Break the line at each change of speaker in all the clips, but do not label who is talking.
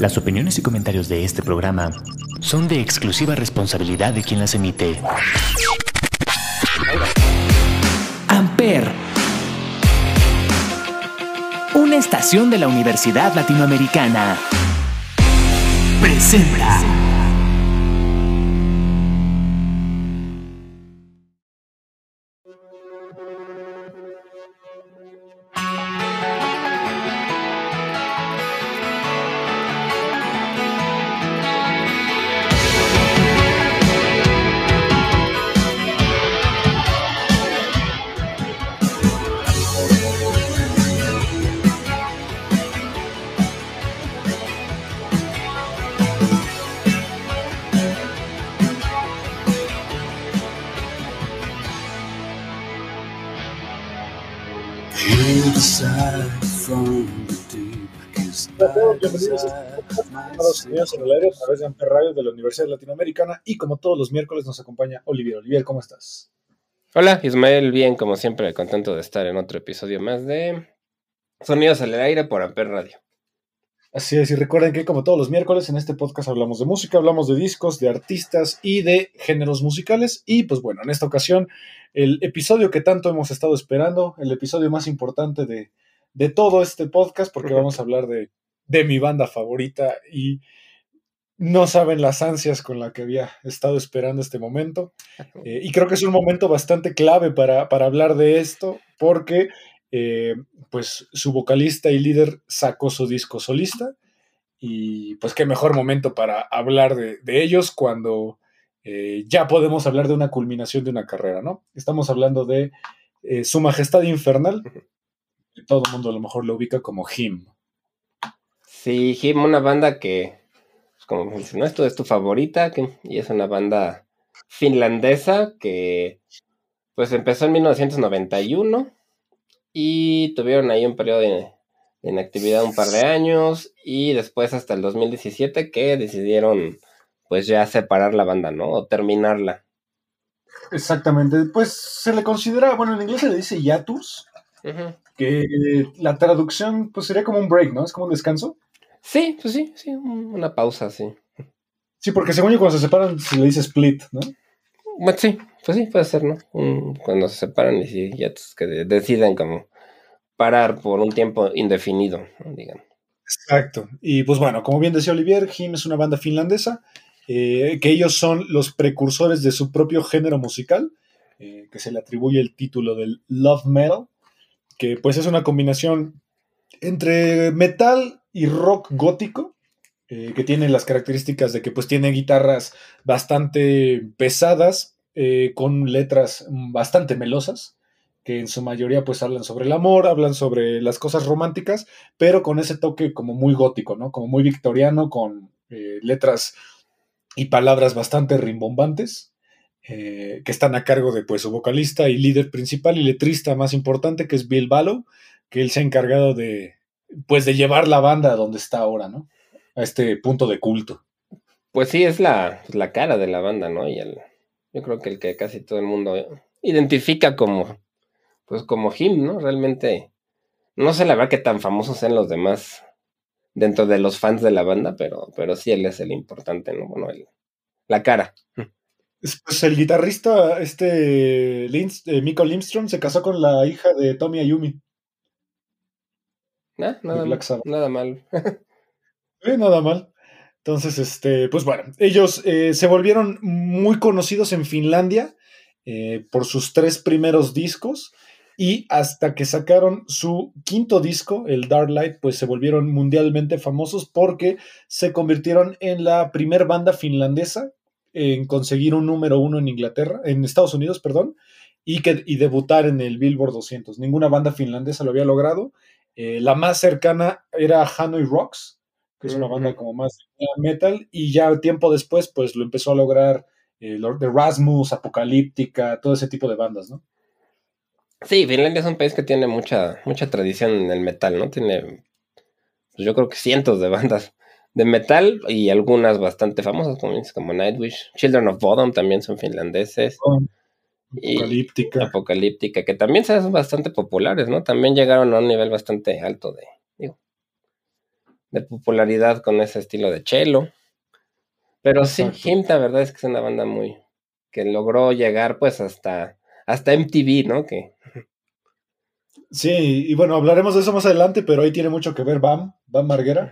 Las opiniones y comentarios de este programa son de exclusiva responsabilidad de quien las emite. Amper. Una estación de la Universidad Latinoamericana. Presenta.
A Unidos en el aire a través de Amper Radio de la Universidad Latinoamericana y como todos los miércoles nos acompaña Olivier. Olivier, ¿cómo estás?
Hola, Ismael, bien, como siempre, contento de estar en otro episodio más de Sonidos en el aire por Amper Radio.
Así es, y recuerden que como todos los miércoles en este podcast hablamos de música, hablamos de discos, de artistas y de géneros musicales. Y pues bueno, en esta ocasión, el episodio que tanto hemos estado esperando, el episodio más importante de, de todo este podcast, porque vamos a hablar de de mi banda favorita y no saben las ansias con la que había estado esperando este momento. Eh, y creo que es un momento bastante clave para, hablar de esto porque eh, pues su vocalista y líder sacó su disco solista y pues qué mejor momento para hablar de, ellos cuando eh, ya podemos hablar de una culminación de una carrera, ¿no? Estamos hablando de Su Majestad Infernal, que todo el mundo a lo mejor lo ubica como Him.
Sí, Him, una banda que, pues, como mencionó, esto es tu favorita, que, y es una banda finlandesa que pues empezó en 1991 y tuvieron ahí un periodo de, inactividad un par de años y después hasta el 2017 que decidieron pues ya separar la banda, ¿no? O terminarla.
Exactamente, pues se le considera, bueno, en inglés se le dice hiatus, que la traducción pues sería como un break, ¿no? Es como un descanso.
Sí, pues sí, sí, una pausa, sí.
Sí, porque según yo cuando se separan se le dice split, ¿no?
Bueno, sí, pues sí, puede ser, ¿no? cuando se separan y sí, ya que deciden como parar por un tiempo indefinido, digamos.
Exacto. Y pues bueno, como bien decía Olivier, Him es una banda finlandesa, eh, que ellos son los precursores de su propio género musical, eh, que se le atribuye el título del Love Metal, que pues es una combinación entre metal y rock gótico, eh, que tiene las características de que pues tiene guitarras bastante pesadas, eh, con letras bastante melosas, que en su mayoría pues hablan sobre el amor, hablan sobre las cosas románticas, pero con ese toque como muy gótico, ¿no? Como muy victoriano, con eh, letras y palabras bastante rimbombantes. que están a cargo de pues su vocalista y líder principal y letrista más importante que es Bill Ballow, que él se ha encargado de, pues de llevar la banda a donde está ahora, ¿no? A este punto de culto.
Pues sí, es la, la cara de la banda, ¿no? Y el, yo creo que el que casi todo el mundo identifica como, pues como him, ¿no? Realmente, no sé la verdad que tan famosos sean los demás dentro de los fans de la banda, pero, pero sí él es el importante, ¿no? Bueno, el, la cara.
Pues el guitarrista, este, eh, Miko Lindstrom, se casó con la hija de Tommy Ayumi
nada, mal, nada mal.
nada mal. Entonces, este, pues bueno, ellos eh, se volvieron muy conocidos en Finlandia eh, por sus tres primeros discos y hasta que sacaron su quinto disco, el Dark Light, pues se volvieron mundialmente famosos porque se convirtieron en la primer banda finlandesa en conseguir un número uno en Inglaterra, en Estados Unidos, perdón, y, que, y debutar en el Billboard 200. Ninguna banda finlandesa lo había logrado eh, la más cercana era Hanoi Rocks, que es una banda como más metal, y ya tiempo después, pues lo empezó a lograr eh, Lord Rasmus, Apocalíptica, todo ese tipo de bandas, ¿no?
Sí, Finlandia es un país que tiene mucha, mucha tradición en el metal, ¿no? Tiene, pues yo creo que cientos de bandas de metal y algunas bastante famosas, como, como Nightwish. Children of Bodom también son finlandeses. Oh.
Apocalíptica.
Apocalíptica, que también son bastante populares, ¿no? También llegaron a un nivel bastante alto de, digo, de popularidad con ese estilo de chelo. Pero sí. Him, la verdad es que es una banda muy. que logró llegar pues hasta. hasta MTV, ¿no? Que.
Sí, y bueno, hablaremos de eso más adelante, pero ahí tiene mucho que ver Bam, Bam Margera.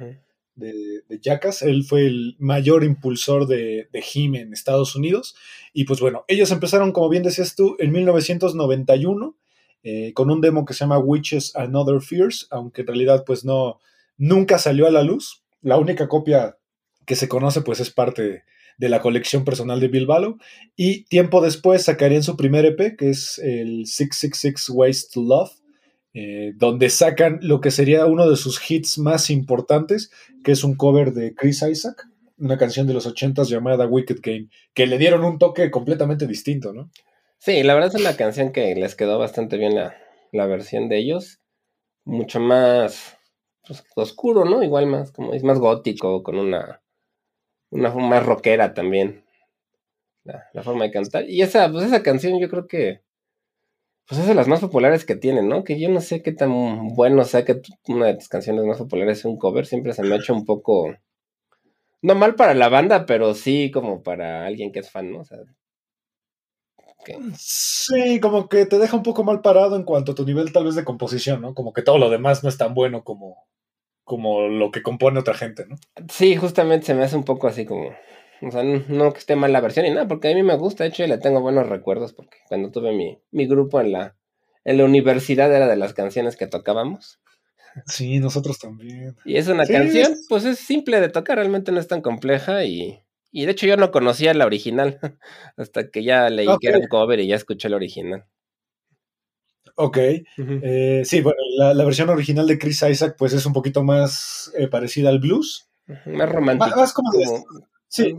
de, de Jackass. Él fue el mayor impulsor de, de Him en Estados Unidos. Y pues bueno, ellos empezaron, como bien decías tú, en 1991 eh, con un demo que se llama Witches and Other Fears, aunque en realidad pues no, nunca salió a la luz. La única copia que se conoce pues es parte de la colección personal de Bill Ballo. Y tiempo después sacarían su primer EP, que es el 666 Ways to Love, eh, donde sacan lo que sería uno de sus hits más importantes, que es un cover de Chris Isaac, una canción de los 80 llamada Wicked Game, que le dieron un toque completamente distinto, ¿no?
Sí, la verdad es una canción que les quedó bastante bien la, la versión de ellos. Mucho más pues, oscuro, ¿no? Igual más, como es más gótico, con una, una forma más rockera también. La, la forma de cantar. Y esa, pues esa canción yo creo que pues es de las más populares que tienen, ¿no? Que yo no sé qué tan bueno sea que una de tus canciones más populares sea un cover. Siempre se me ha hecho un poco. No mal para la banda, pero sí como para alguien que es fan, ¿no? O sea, que-
Sí, como que te deja un poco mal parado en cuanto a tu nivel tal vez de composición, ¿no? Como que todo lo demás no es tan bueno como, como lo que compone otra gente, ¿no?
Sí, justamente se me hace un poco así como. O sea, no que esté mal la versión y nada, porque a mí me gusta. De hecho, yo le tengo buenos recuerdos porque cuando tuve mi, mi grupo en la, en la universidad era de las canciones que tocábamos.
Sí, nosotros también.
Y es una
Sí,
canción,
es-
pues es simple de tocar, realmente no es tan compleja y, y de hecho yo no conocía la original hasta que ya leí que era un cover y ya escuché la original.
Ok. Eh, sí, bueno, la, la versión original de Chris Isaac pues es un poquito más eh, parecida al blues.
Más romántico.
Más, más como, de-
como-
sí,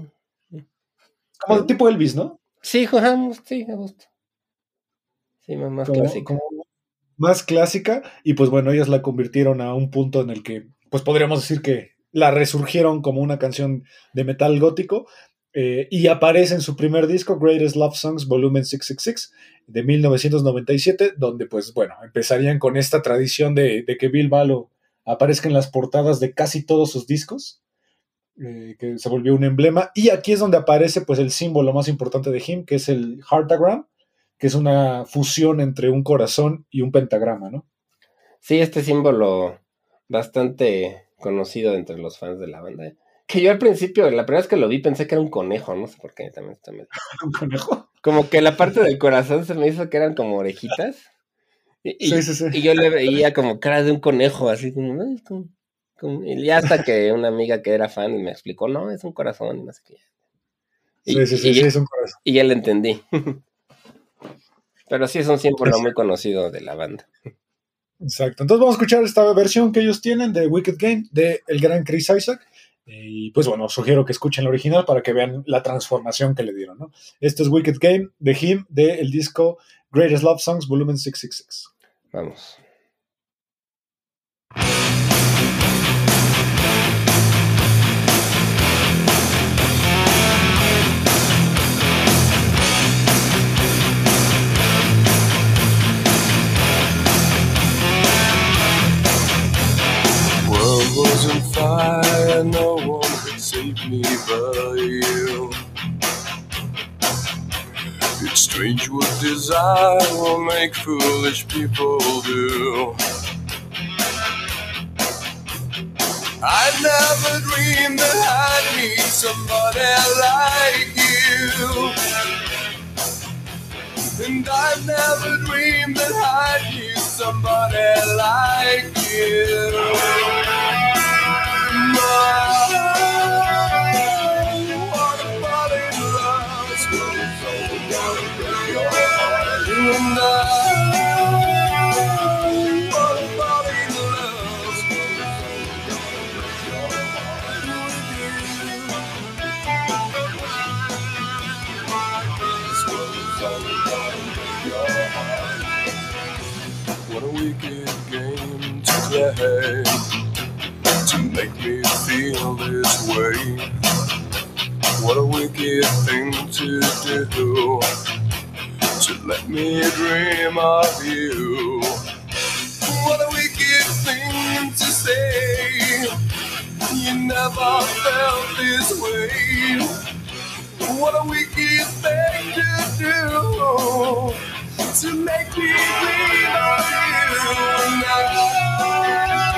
como de tipo Elvis, ¿no?
Sí, ajá, sí, me gusta. Sí, más, más
Como-
clásico.
como más clásica y pues bueno, ellas la convirtieron a un punto en el que pues podríamos decir que la resurgieron como una canción de metal gótico eh, y aparece en su primer disco Greatest Love Songs Volumen 666 de 1997 donde pues bueno, empezarían con esta tradición de, de que Bill Ballo aparezca en las portadas de casi todos sus discos eh, que se volvió un emblema y aquí es donde aparece pues el símbolo más importante de Him que es el Heartagram que es una fusión entre un corazón y un pentagrama, ¿no?
Sí, este símbolo bastante conocido entre los fans de la banda. ¿eh? Que yo al principio, la primera vez que lo vi, pensé que era un conejo, no sé por qué también está medio-
Un conejo.
Como que la parte del corazón se me hizo que eran como orejitas. Y, y-
Sí, sí, sí.
y yo le veía como cara de un conejo, así como, "Ay, como- como-". Y ya hasta que una amiga que era fan me explicó, no, es un corazón y no sé qué. Y,
Sí, sí, sí, es un corazón.
y ya le entendí. Pero sí es un símbolo muy conocido de la banda.
Exacto. Entonces vamos a escuchar esta versión que ellos tienen de Wicked Game de el gran Chris Isaac. Y pues bueno, sugiero que escuchen la original para que vean la transformación que le dieron, ¿no? Este es Wicked Game de Him del disco Greatest Love Songs Volumen 666.
Vamos.
On fire, no one could save me but you. It's strange what desire will make foolish people do. I never dreamed that I'd meet somebody like you. And I never dreamed that I'd meet somebody like you. What a wicked game to play make me feel this way. What a wicked thing to do to let me dream of you. What a wicked thing to say You never felt this way. What a wicked thing to do to make me dream of you now.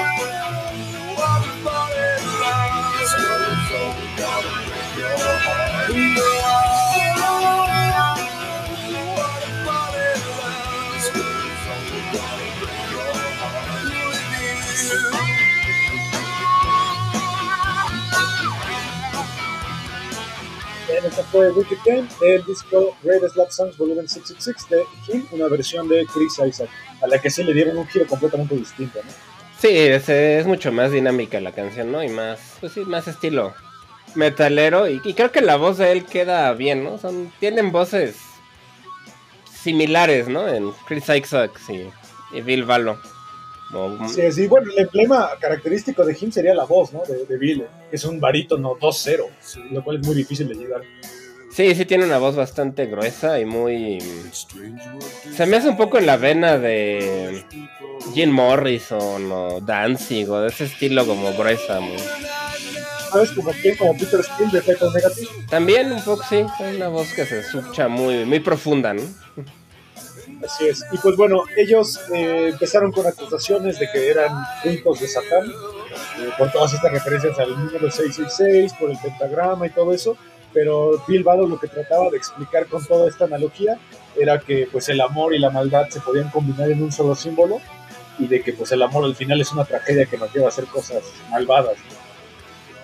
Esta fue Wicked Game del disco Greatest Love Songs Volumen 666 de Him, una versión de Chris Isaac, a la que se le dieron un giro completamente distinto, ¿no?
Sí, es, es mucho más dinámica la canción, ¿no? Y más, pues sí, más estilo metalero. Y, y creo que la voz de él queda bien, ¿no? Son, tienen voces similares, ¿no? En Chris Isaacs y, y Bill Valo. Como-
Sí, sí, bueno, el emblema característico de Him sería la voz, ¿no? De, de Bill, que es un barítono 2-0, lo cual es muy difícil de llegar.
Sí, sí tiene una voz bastante gruesa y muy... Se me hace un poco en la vena de Jim Morrison o Danzig o de ese estilo como gruesa. muy-
¿Sabes? Como quien, como Peter Steele de Fatal Negative.
También un poco, sí, es una voz que se escucha muy, muy profunda, ¿no?
Así es. Y pues bueno, ellos eh, empezaron con acusaciones de que eran cultos de Satán, eh, por todas estas referencias al número 666, por el pentagrama y todo eso. Pero Bill Vado lo que trataba de explicar con toda esta analogía era que pues el amor y la maldad se podían combinar en un solo símbolo y de que pues el amor al final es una tragedia que nos lleva a hacer cosas malvadas.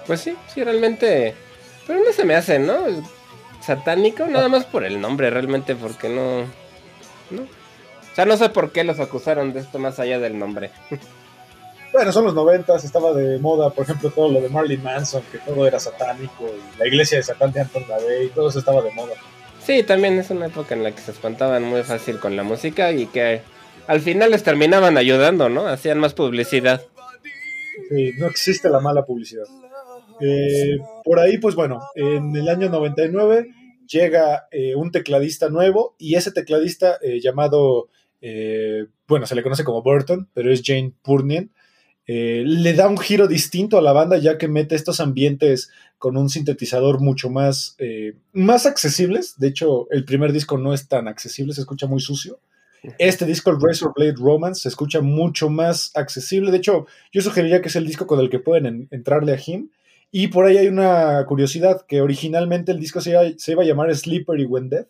Pues sí, sí, realmente. Pero no se me hace, ¿no? Satánico, nada más por el nombre, realmente, porque no. ¿No? O sea, no sé por qué los acusaron de esto más allá del nombre.
Bueno, son los noventas, estaba de moda, por ejemplo, todo lo de Marilyn Manson, que todo era satánico, y la iglesia de Satán de Anton LaVey, todo eso estaba de moda.
Sí, también es una época en la que se espantaban muy fácil con la música y que al final les terminaban ayudando, ¿no? Hacían más publicidad.
Sí, no existe la mala publicidad. Eh, por ahí, pues bueno, en el año 99 llega eh, un tecladista nuevo y ese tecladista eh, llamado, bueno, se le conoce como Burton, pero es Jane Purnien, le da un giro distinto a la banda ya que mete estos ambientes con un sintetizador mucho más, más accesibles. De hecho, el primer disco no es tan accesible, se escucha muy sucio. Este disco, el Razor Blade Romance, se escucha mucho más accesible. De hecho, yo sugeriría que es el disco con el que pueden en- entrarle a Him. Y por ahí hay una curiosidad, que originalmente el disco se iba, se iba a llamar Slippery When Dead,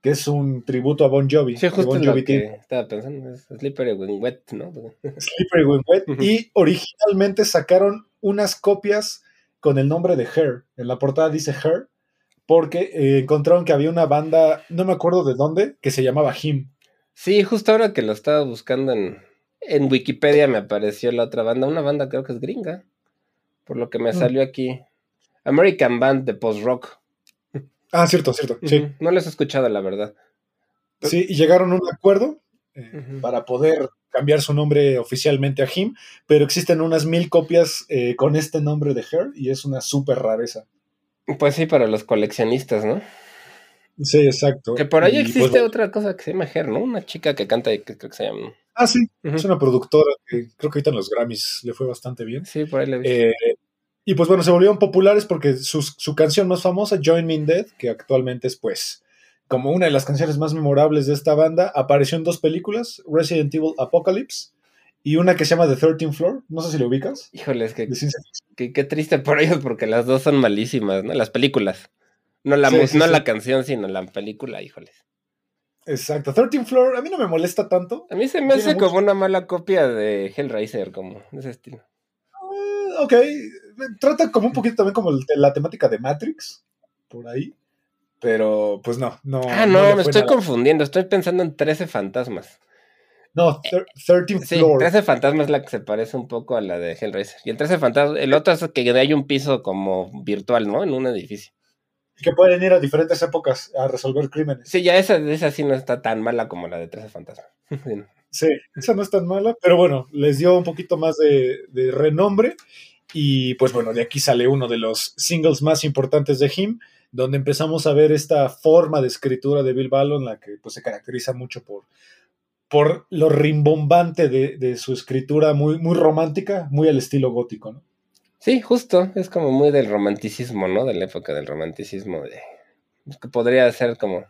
que es un tributo a Bon Jovi.
Sí, justo
bon
lo que
tiene
estaba pensando. Es Slippery When Wet, ¿no?
Slippery When Wet. Y originalmente sacaron unas copias con el nombre de Her. En la portada dice Her, porque eh, encontraron que había una banda, no me acuerdo de dónde, que se llamaba Him.
Sí, justo ahora que lo estaba buscando en, en Wikipedia me apareció la otra banda. Una banda creo que es gringa. Por lo que me
Mm.
salió aquí. American Band de post-rock.
Ah, cierto, cierto. Sí.
No los he escuchado, la verdad.
Sí, y llegaron a un acuerdo eh, para poder cambiar su nombre oficialmente a Him, pero existen unas mil copias eh, con este nombre de Her y es una súper rareza.
Pues sí, para los coleccionistas, ¿no?
Sí, exacto.
Que por ahí
Y, pues,
existe otra cosa que se llama Her, ¿no? Una chica que canta y que creo que se llama.
Ah, sí, es una productora que creo que ahorita en los Grammys le fue bastante bien.
Sí, por ahí le vi.
Eh, y pues bueno, se volvieron populares porque su, su canción más famosa, Join Me in Dead, que actualmente es pues como una de las canciones más memorables de esta banda, apareció en dos películas, Resident Evil Apocalypse y una que se llama The 13th Floor, no sé si lo ubicas,
Híjole, es que, qué triste por ellos porque las dos son malísimas, ¿no? Las películas. No la,
Sí,
no
sí.
la canción, sino la película, híjoles.
Exacto, 13th Floor, a mí no me molesta tanto.
A mí se me hace
mucho-
como una mala copia de Hellraiser, como de ese estilo.
Eh, ok, trata como un poquito también como la temática de Matrix, por ahí, pero pues no, no.
Ah, no, me estoy
nada.
confundiendo. Estoy pensando en 13 fantasmas.
No, thir- 13th
Sí,
Floor.
13 fantasmas es la que se parece un poco a la de Hellraiser. Y el 13 fantasmas, el otro es que hay un piso como virtual, ¿no? En un edificio.
Que pueden ir a diferentes épocas a resolver crímenes.
Sí, ya esa, esa sí no está tan mala como la de 13 fantasmas. Sí, no.
Sí, esa no es tan mala, pero bueno, les dio un poquito más de, de renombre y pues bueno, de aquí sale uno de los singles más importantes de Him, donde empezamos a ver esta forma de escritura de Bill Ballon, la que pues se caracteriza mucho por, por lo rimbombante de, de su escritura muy, muy romántica, muy al estilo gótico, ¿no?
Sí, justo, es como muy del romanticismo, ¿no? De la época del romanticismo, de que podría ser como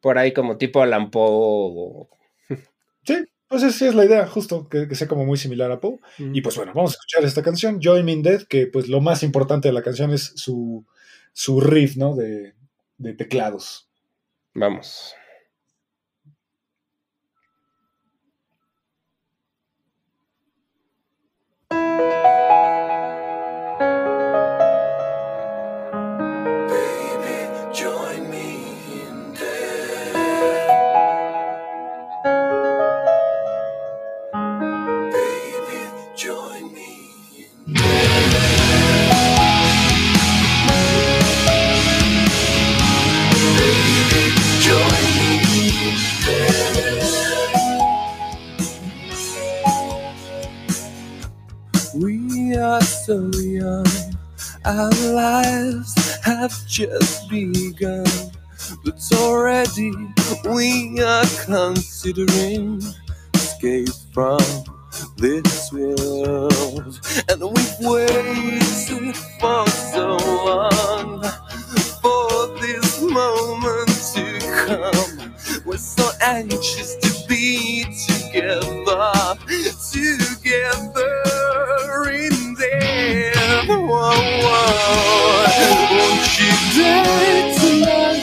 por ahí como tipo Alan Poe. o-
Sí, pues esa es la idea, justo, que, que sea como muy similar a Poe. Y pues bueno, vamos a escuchar esta canción, Joy Me in Death, que pues lo más importante de la canción es su, su riff, ¿no? De, de teclados.
Vamos.
So young. Our lives have just begun, but already we are considering escape from this world. And we've waited for so long for this moment to come. We're so anxious to be together, together in whoa. Won't you die tonight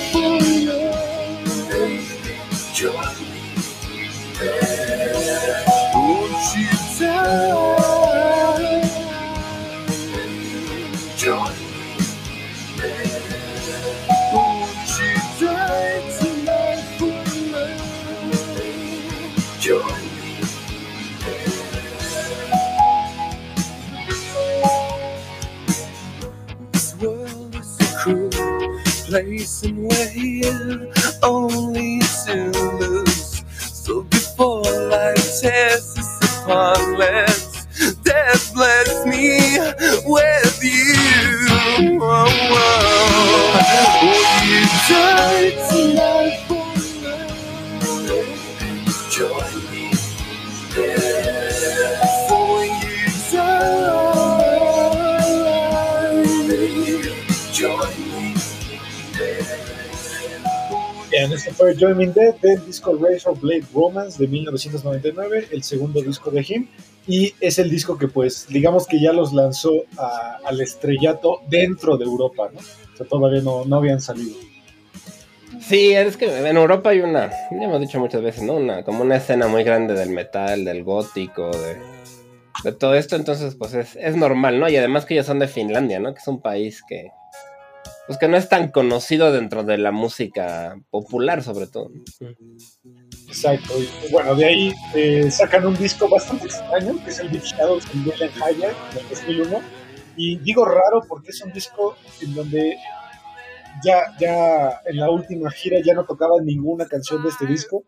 place and we're here only to lose. So before life tears us apart, let's death bless me with you. Whoa, whoa. Will you die
este fue Joy Me Death del disco Razor Blade Romance de 1999, el segundo disco de Him, y es el disco que pues digamos que ya los lanzó al estrellato dentro de Europa, ¿no? O sea, todavía no, no habían salido.
Sí, es que en Europa hay una, ya hemos dicho muchas veces, ¿no? Una, como una escena muy grande del metal, del gótico, de, de todo esto, entonces pues es, es normal, ¿no? Y además que ellos son de Finlandia, ¿no? Que es un país que, pues que no es tan conocido dentro de la música popular, sobre todo.
Exacto. Y bueno, de ahí eh, sacan un disco bastante extraño, que es el Big Shadows en William Hyatt del 2001. Y digo raro porque es un disco en donde ya, ya en la última gira ya no tocaban ninguna canción de este disco,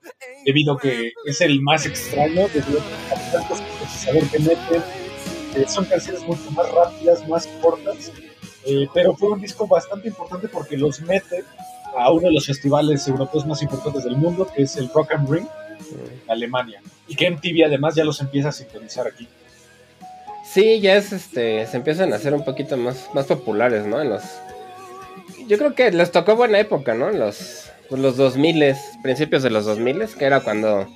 debido a que es el más extraño, debido a tantos saber que meten. Son canciones mucho más rápidas, más cortas, eh, pero fue un disco bastante importante porque los mete a uno de los festivales europeos más importantes del mundo, que es el Rock and Ring, en Alemania. Y que MTV además ya los empieza a sintonizar aquí.
Sí, ya es este, se empiezan a hacer un poquito más, más populares, ¿no? En los, yo creo que les tocó buena época, ¿no? En los, pues los 2000, principios de los 2000, que era cuando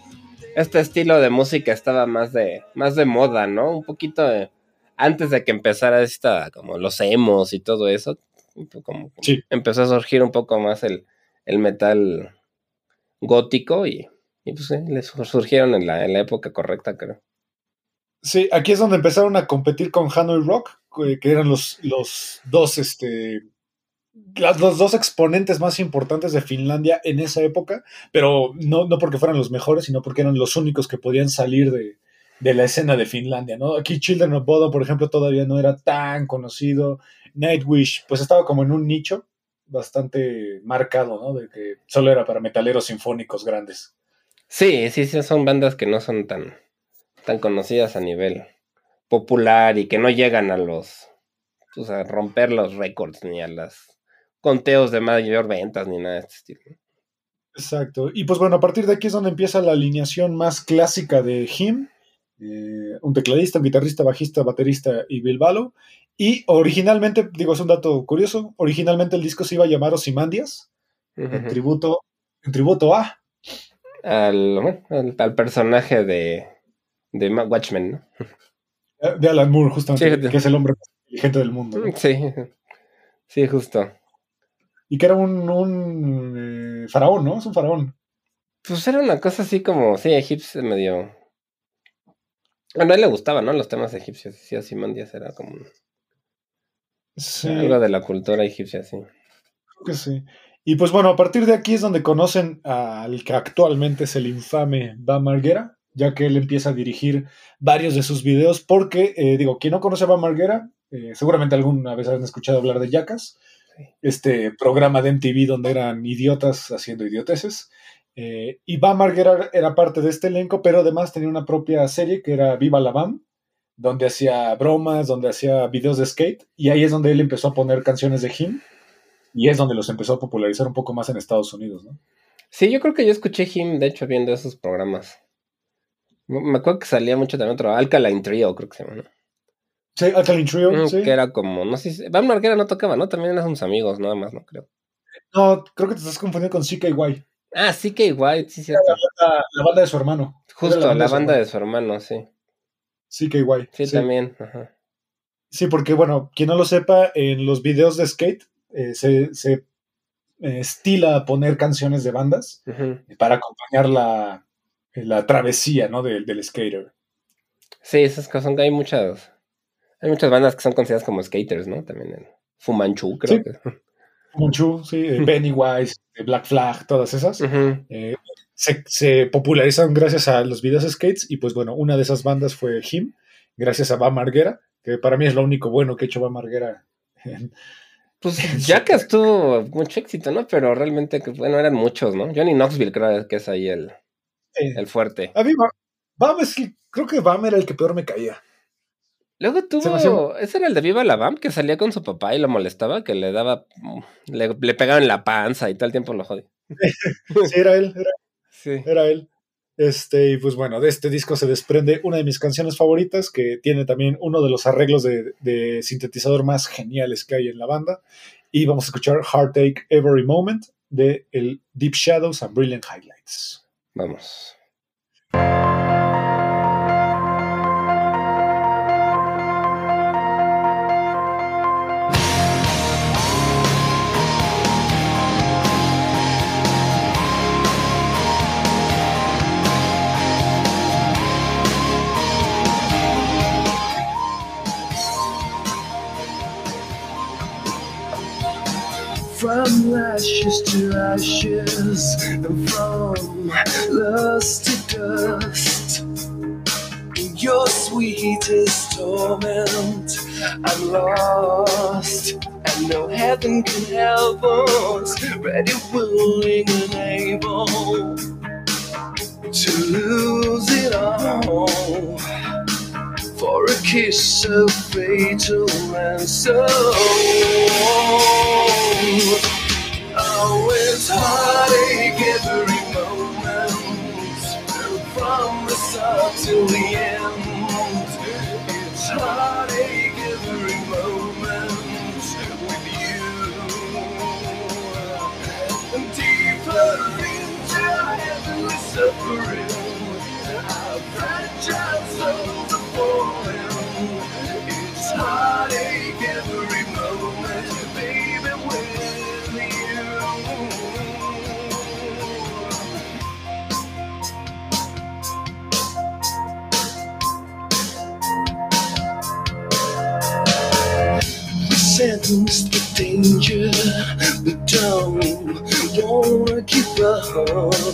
este estilo de música estaba más de, más de moda, ¿no? Un poquito de- antes de que empezara esta, como los emos y todo eso, como
Sí.
empezó a surgir un poco más el, el metal gótico y, y pues les surgieron en la, en la época correcta, creo.
Sí, aquí es donde empezaron a competir con Hanoi Rock, que que eran los, los dos, este, las- los dos exponentes más importantes de Finlandia en esa época, pero no, no porque fueran los mejores, sino porque eran los únicos que podían salir de, de la escena de Finlandia, ¿no? Aquí Children of Bodom, por ejemplo, todavía no era tan conocido. Nightwish, pues estaba como en un nicho bastante marcado, ¿no? De que solo era para metaleros sinfónicos grandes.
Sí, sí, sí, son bandas que no son tan, tan conocidas a nivel popular y que no llegan a los, pues a romper los récords ni a los conteos de mayor ventas ni nada de este estilo.
Exacto. Y pues bueno, a partir de aquí es donde empieza la alineación más clásica de Him. Eh, un tecladista, un guitarrista, bajista, baterista y Bill Balo. Y originalmente, digo, es un dato curioso, originalmente el disco se iba a llamar Ozymandias, en tributo, en tributo a...
al, bueno, al, al personaje de, de Watchmen, ¿no?
eh, De Alan Moore, justamente,
Sí.
que es el hombre más inteligente del mundo. ¿no?
Sí, sí, justo.
Y que era un, un, eh, faraón, ¿no? Es un faraón.
Pues era una cosa así como, sí, egipcio medio... Bueno, a él le gustaba, ¿no? Los temas egipcios. Sí, Ozymandias era como
Sí,
algo de la cultura egipcia, sí.
creo que sí. Y pues bueno, a partir de aquí es donde conocen al que actualmente es el infame Bam Margera, ya que él empieza a dirigir varios de sus videos, porque, eh, digo, quien no conoce a Bam Margera, eh, seguramente alguna vez han escuchado hablar de Yacas, este programa de MTV donde eran idiotas haciendo idioteces. Eh, y Bam Margera era parte de este elenco, pero además tenía una propia serie que era Viva la Bam, donde hacía bromas, donde hacía videos de skate, y ahí es donde él empezó a poner canciones de Him, y es donde los empezó a popularizar un poco más en Estados Unidos, ¿no?
Sí, yo creo que yo escuché Him, de hecho, viendo esos programas. Me me acuerdo que salía mucho también otro, Alkaline Trio, creo que se llama, ¿no?
Sí, Alkaline Trio,
Mm,
sí.
Que era como, no sé si... Van Marguera no tocaba, ¿no? También eran sus amigos, nada más, no creo.
No, creo que te estás confundiendo con CKY,
Ah, sí que White, sí, cierto.
la, la banda de su hermano.
Justo, la banda de su hermano, sí.
CKY.
Sí, también. Ajá.
Sí, porque bueno, quien no lo sepa, en los videos de skate eh, se, se eh, estila poner canciones de bandas para acompañar la, la travesía, ¿no? Del, del skater.
Sí, esas cosas son que hay muchas. Hay muchas bandas que son consideradas como skaters, ¿no? También en Fumanchu, creo
Sí.
que.
Munchu, sí, eh, Pennywise, eh, Black Flag, todas esas. Eh, se, se popularizaron gracias a los videos skates y pues bueno, una de esas bandas fue Him, gracias a Bam Margera, que para mí es lo único bueno que ha hecho Bam Margera.
Pues Jackass tuvo mucho éxito, ¿no? Pero realmente, que, bueno, eran muchos, ¿no? Johnny Knoxville creo que es ahí el, el fuerte.
a mí Bam, es el- creo que Bam era el que peor me caía.
Luego tuvo. Ese era el de Viva la Bam, que salía con su papá y lo molestaba, que le daba. Le, le pegaban en la panza y todo el tiempo lo jodía.
Sí, era él, era,
Sí.
era él. Este, y pues bueno, de este disco se desprende una de mis canciones favoritas, que tiene también uno de los arreglos de, de sintetizador más geniales que hay en la banda. Y vamos a escuchar Heartache Every Moment de el Deep Shadows and Brilliant Highlights.
Vamos.
From ashes to ashes, and from lust to dust. Your sweetest torment, I'm lost, and no heaven can help us. Ready, willing, and able to lose it all for a kiss so fatal and so. Oh, it's heartache every moment, from the start till the end. It's heartache every moment with you, deeper into heavenly suffering. Our fragile souls are falling. It's heartache every Sense the danger, but don't wanna give up.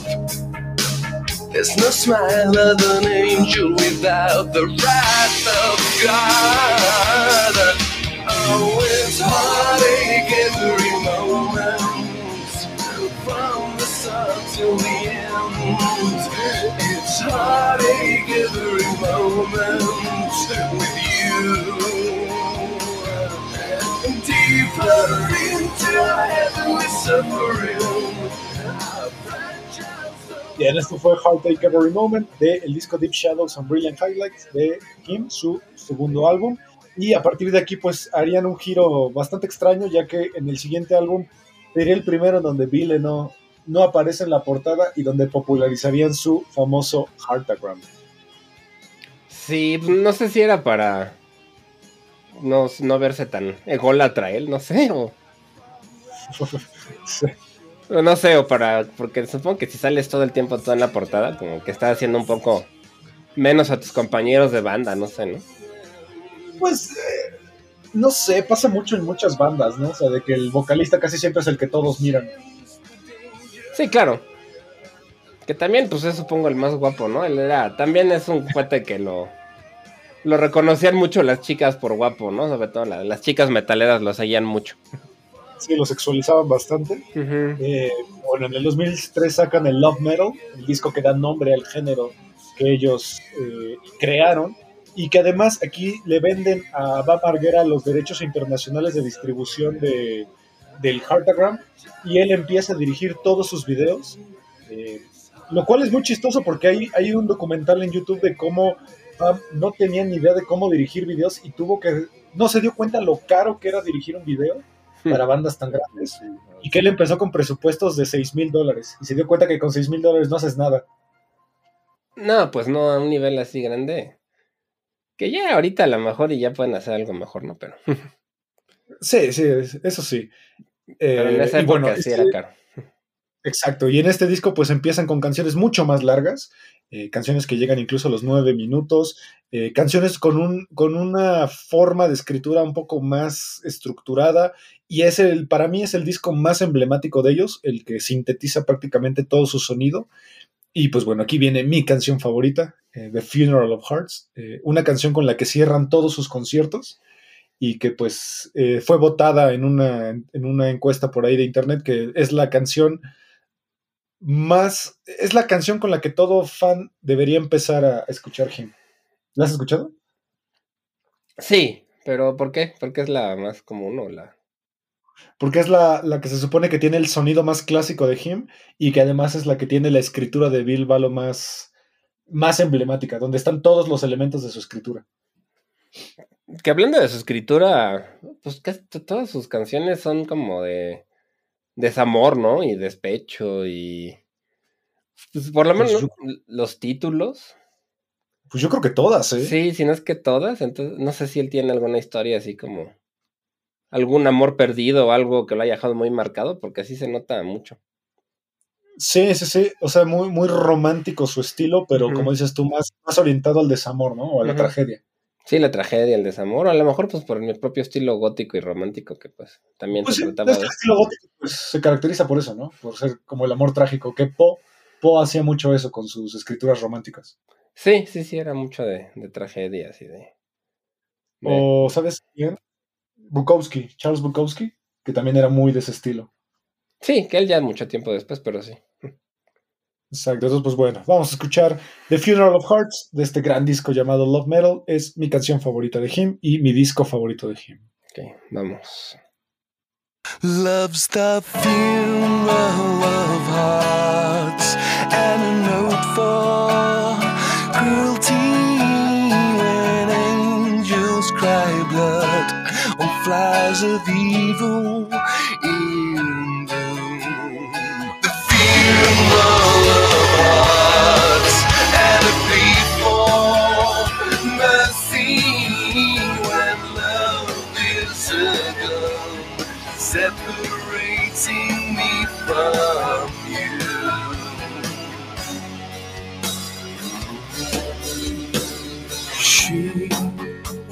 There's no smile of an angel without the wrath of God. Oh, it's heartache every moment, from the start till the end. It's heartache every moment
Bien, esto fue Heartache Every Moment del disco Deep Shadows and Brilliant Highlights de Kim, su segundo álbum. Y a partir de aquí, pues harían un giro bastante extraño, ya que en el siguiente álbum sería el primero donde Bill no, no aparece en la portada y donde popularizarían su famoso Heartagram.
Sí, no sé si era para no, no verse tan ególatra él, no sé, o...
Sí.
no sé, o para, porque supongo que si sales todo el tiempo todo en la portada, como que estás haciendo un poco menos a tus compañeros de banda, no sé, ¿no?
Pues, eh, no sé, pasa mucho en muchas bandas, ¿no? O sea, de que el vocalista casi siempre es el que todos miran.
Sí, claro. Que también, pues es supongo el más guapo, ¿no? Él era, también es un cuate que lo, lo reconocían mucho las chicas por guapo, ¿no? Sobre todo la- las chicas metaleras lo seguían mucho.
Sí, lo sexualizaban bastante. Eh, bueno, en el 2003 sacan el Love Metal, el disco que da nombre al género que ellos eh, crearon y que además aquí le venden a Bam Margera los derechos internacionales de distribución de, del Heartagram y él empieza a dirigir todos sus videos, eh, lo cual es muy chistoso porque hay, hay un documental en YouTube de cómo no tenía ni idea de cómo dirigir videos y tuvo que, no se dio cuenta lo caro que era dirigir un video para bandas tan grandes y que él empezó con presupuestos de 6 mil dólares y se dio cuenta que con 6 mil dólares no haces nada.
No, pues no a un nivel así grande. Que ya ahorita a lo mejor y ya pueden hacer algo mejor, ¿no? Pero,
Sí, sí, eso sí.
pero en
Eh,
esa época
bueno,
sí
este-
era caro.
Exacto, y en este disco pues empiezan con canciones mucho más largas, eh, canciones que llegan incluso a los nueve minutos, eh, canciones con, un, con una forma de escritura un poco más estructurada y es el, para mí es el disco más emblemático de ellos, el que sintetiza prácticamente todo su sonido. Y pues bueno, aquí viene mi canción favorita, eh, The Funeral of Hearts, una canción con la que cierran todos sus conciertos y que pues fue votada en una, en una encuesta por ahí de internet que es la canción más, es la canción con la que todo fan debería empezar a escuchar Him. ¿La has escuchado?
Sí, pero ¿por qué? Porque es la más común o la...
Porque es la, la que se supone que tiene el sonido más clásico de Him y que además es la que tiene la escritura de Bill Balo más, más emblemática, donde están todos los elementos de su escritura.
Que hablando de su escritura, pues to- todas sus canciones son como de desamor, ¿no? Y despecho y... pues, por lo
Pues
menos
yo-
los títulos.
Pues yo creo que todas, ¿eh?
Sí, si no es que todas, entonces no sé si él tiene alguna historia así como algún amor perdido o algo que lo haya dejado muy marcado, porque así se nota mucho.
Sí, sí, sí. O sea, muy, muy romántico su estilo, pero como dices tú, más, más orientado al desamor, ¿no? O a la tragedia.
Sí, la tragedia, el desamor, o a lo mejor pues por mi propio estilo gótico y romántico que pues también
Pues
se
sí,
trataba
es
de...
estilo gótico pues, se caracteriza por eso, ¿no? Por ser como el amor trágico, que Poe Poe hacía mucho eso con sus escrituras románticas.
Sí, sí, sí, era mucho de, de tragedias y de... de-
O, ¿sabes quién? Bukowski, Charles Bukowski, que también era muy de ese estilo.
Sí, que él ya mucho tiempo después, pero sí.
Exacto, entonces pues bueno, vamos a escuchar The Funeral of Hearts de este gran disco llamado Love Metal. Es mi canción favorita de Him y mi disco favorito de Him.
Ok, vamos.
Love's the funeral of hearts and a note for cruelty when angels cry blood on flowers of evil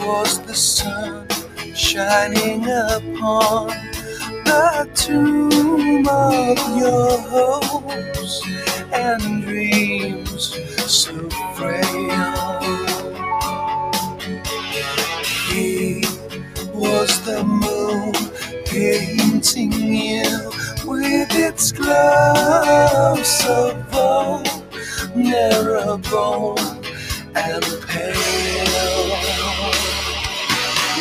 was the sun shining upon the tomb of your hopes and dreams so frail. He was the moon painting you with its glow so vulnerable and pale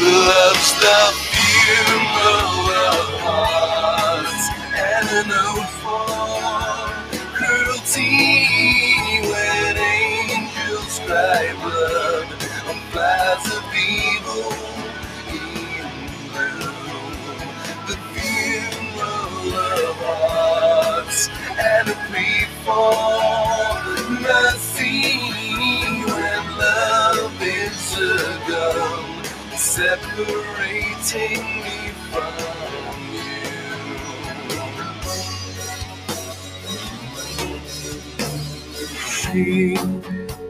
loves the funeral of hearts and an old form cruelty when angels cry blood on clouds of evil. in blue. The funeral of hearts and a free fall mercy when love is a gun separating me from you. She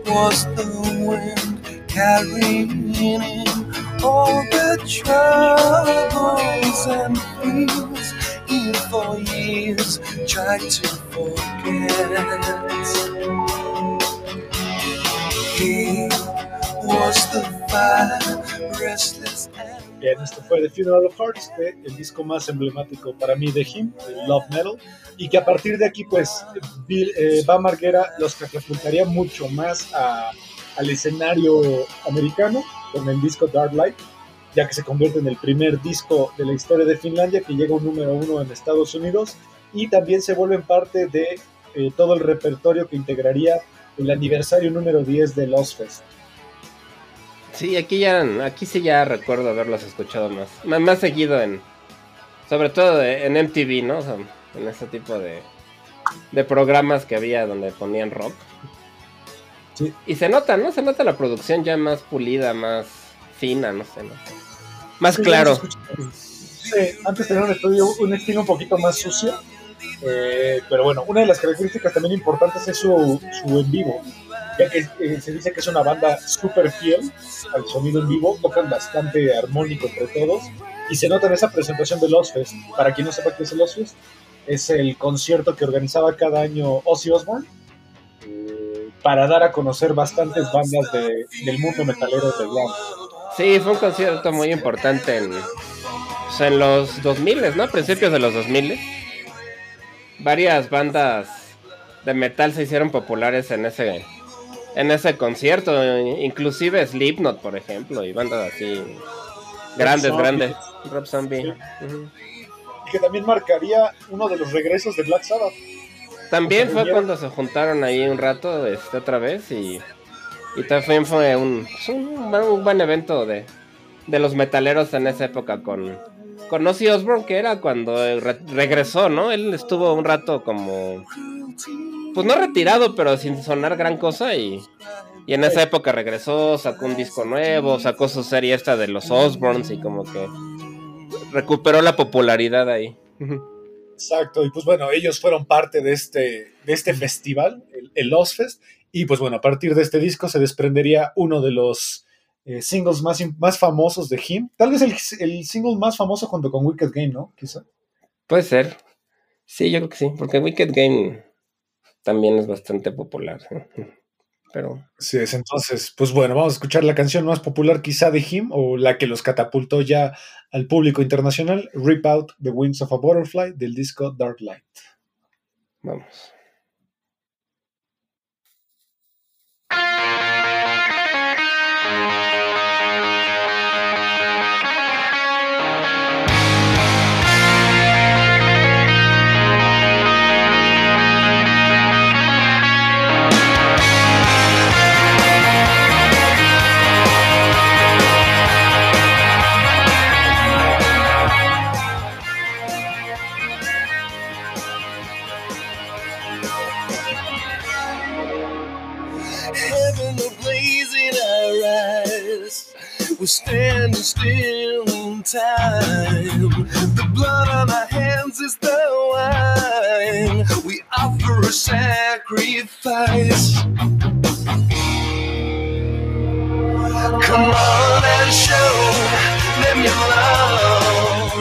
was the wind carrying in all the troubles and fears he for years tried to forget. He
Bien, esto fue The Funeral of Hearts, el disco más emblemático para mí de Him, el Love Metal, y que a partir de aquí, pues, Bill, eh, Bam Margera los catapultaría mucho más a- al escenario americano con el disco Dark Light, ya que se convierte en el primer disco de la historia de Finlandia que llega a un número uno en Estados Unidos, y también se vuelven parte de eh, todo el repertorio que integraría el aniversario número 10 de Lost Fest.
Sí, aquí ya, aquí sí ya recuerdo haberlos escuchado más, más, más seguido en, sobre todo en MTV, ¿no? O sea, en ese tipo de, de programas que había donde ponían rock.
Sí.
Y se nota, ¿no? Se nota la producción ya más pulida, más fina, no sé, ¿no? Más
Sí,
claro.
Sí, antes tenía un estudio, un estilo un poquito más sucio, eh, pero bueno, una de las características también importantes es su, su en vivo, ya que eh, se dice que es una banda súper fiel al sonido en vivo, tocan bastante armónico entre todos, y se nota en esa presentación de Lost Fest. Para quien no sepa qué es el Lost Fest, es el concierto que organizaba cada año Ozzy Osbourne eh, para dar a conocer bastantes bandas de- del mundo metalero de glam.
Sí, fue un concierto muy importante en, pues, en los 2000, ¿no? Principios de los 2000. Varias bandas de metal se hicieron populares en ese en ese concierto, inclusive Slipknot, por ejemplo, y bandas así grandes, grandes. Rob Zombie.
Sí. Que también marcaría uno de los regresos de Black Sabbath.
También
O sea,
fue cuando se juntaron ahí un rato este, otra vez y, y también fue un, pues, un, buen- un buen evento de, de los metaleros en esa época con, con Ozzy Osbourne, que era cuando re- regresó, ¿no? Él estuvo un rato como, pues no retirado, pero sin sonar gran cosa y, y en esa época regresó, sacó un disco nuevo, sacó su serie esta de los Osbournes y como que recuperó la popularidad ahí.
Exacto, y pues bueno, ellos fueron parte de este, de este festival, el, el Lost Fest, y pues bueno, a partir de este disco se desprendería uno de los eh, singles más, más famosos de Him, tal vez el, el single más famoso junto con Wicked Game, ¿no? Quizá.
Puede ser. Sí, yo creo que sí, porque Wicked Game también es bastante popular. Pero
Sí, es entonces, pues bueno, vamos a escuchar la canción más popular quizá de Him, o la que los catapultó ya al público internacional, Rip Out the Wings of a Butterfly, del disco Dark Light.
vamos.
We're standing still in time. The blood on our hands is the wine. We offer a sacrifice. Come on and show them your love.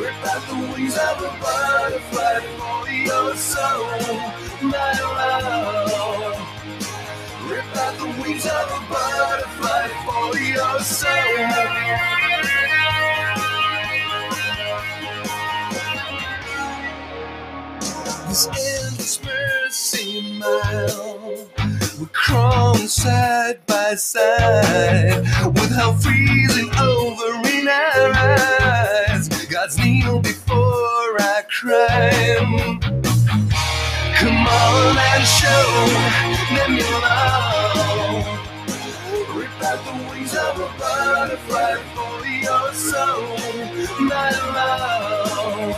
Rip out the wings of a butterfly for your soul, my love. Wings of a butterfly for your soul. This endless mercy mile. We're crawling side by side with hell freezing over in our eyes. God's kneel before our crime. Come on and show them your love. Out the wings of of a butterfly for your soul, my love.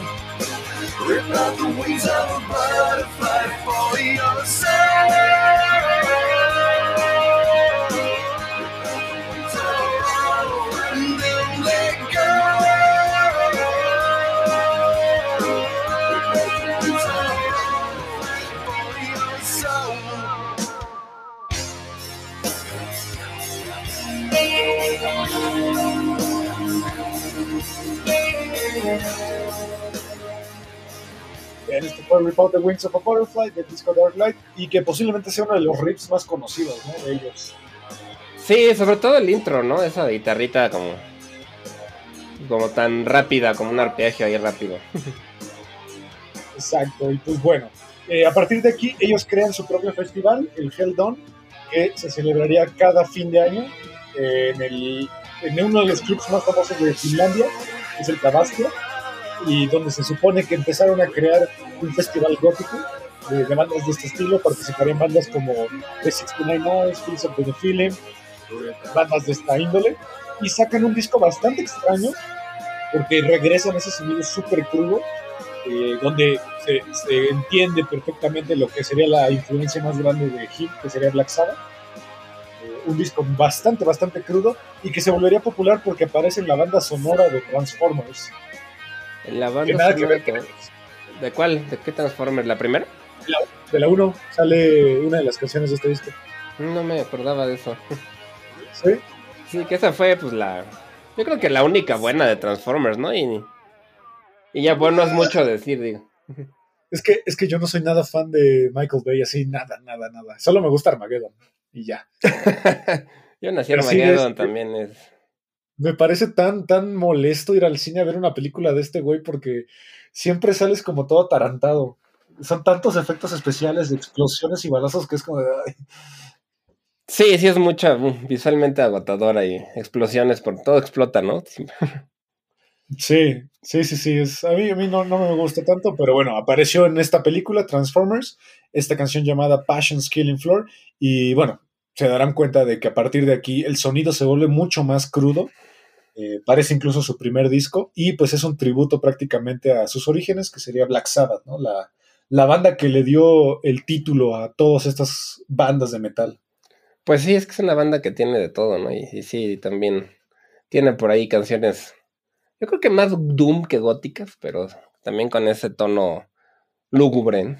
Rip out the wings of a butterfly for your soul.
Este fue Rip Out the Wings of a Butterfly de Disco Dark Light y que posiblemente sea uno de los riffs más conocidos ¿no? de ellos.
Sí, sobre todo el intro, ¿no? Esa guitarrita como. Como tan rápida, como un arpegio ahí rápido.
Exacto, y pues bueno, eh, a partir de aquí ellos crean su propio festival, el Hell que se celebraría cada fin de año eh, en, el, en uno de los clubs más famosos de Finlandia, que es el Tabasco, y donde se supone que empezaron a crear un festival gótico de, de bandas de este estilo, participarían bandas como The 69 Hours, Fields of the Feeling, eh, bandas de esta índole, y sacan un disco bastante extraño, porque regresan a ese sonido súper crudo, eh, donde se, se entiende perfectamente lo que sería la influencia más grande de Him, que sería Black Sabbath. Eh, un disco bastante, bastante crudo y que se volvería popular porque aparece en la banda sonora de Transformers.
La
Que
banda
nada que
sonora
ver con
que- ¿De cuál? ¿De qué Transformers? ¿La primera?
de la 1 sale una de las canciones de este disco.
No me acordaba de eso.
¿Sí?
Sí, que esa fue pues la... Yo creo que la única buena de Transformers, ¿no? Y, y ya bueno es mucho decir, digo.
Es que, es que yo no soy nada fan de Michael Bay, así, nada, nada, nada. Solo me gusta Armageddon y ya.
Yo nací en Armageddon
este-
también es...
Me parece tan, tan molesto ir al cine a ver una película de este güey porque siempre sales como todo atarantado. Son tantos efectos especiales de explosiones y balazos que es como de, ay,
Sí, sí es mucha, mm, visualmente agotadora y explosiones por todo explota, ¿no? Sí.
Sí, sí, sí, sí. Es, a mí, a mí no, no me gusta tanto, pero bueno, apareció en esta película, Transformers, esta canción llamada Passion's Killing Floor, y bueno, se darán cuenta de que a partir de aquí el sonido se vuelve mucho más crudo, eh, parece incluso su primer disco, y pues es un tributo prácticamente a sus orígenes, que sería Black Sabbath, ¿no? La, la banda que le dio el título a todas estas bandas de metal.
Pues sí, es que es una banda que tiene de todo, ¿no? Y, y sí, también tiene por ahí canciones, yo creo que más doom que góticas, pero también con ese tono lúgubre.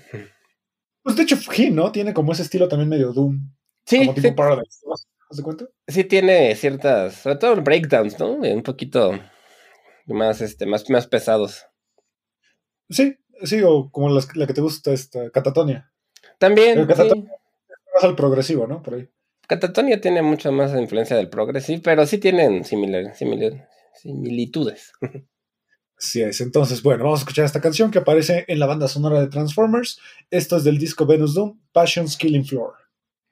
Pues de hecho, Him, ¿no? Tiene como ese estilo también medio Doom,
Sí,
como tipo
sí,
Paradise, ¿no? ¿Has de cuenta?
sí tiene ciertas, sobre todo breakdowns, ¿no? Un poquito más, este, más, más pesados.
Sí, sí, o como las- la que te gusta, esta Catatonia.
También,
Pero Catatonia
sí,
más al progresivo, ¿no? Por ahí.
Catatonia tiene mucha más influencia del progres, sí, pero sí tienen similar, similar, similitudes.
Así es. Entonces, bueno, vamos a escuchar esta canción que aparece en la banda sonora de Transformers. Esto es del disco Venus Doom, Passion's Killing Floor.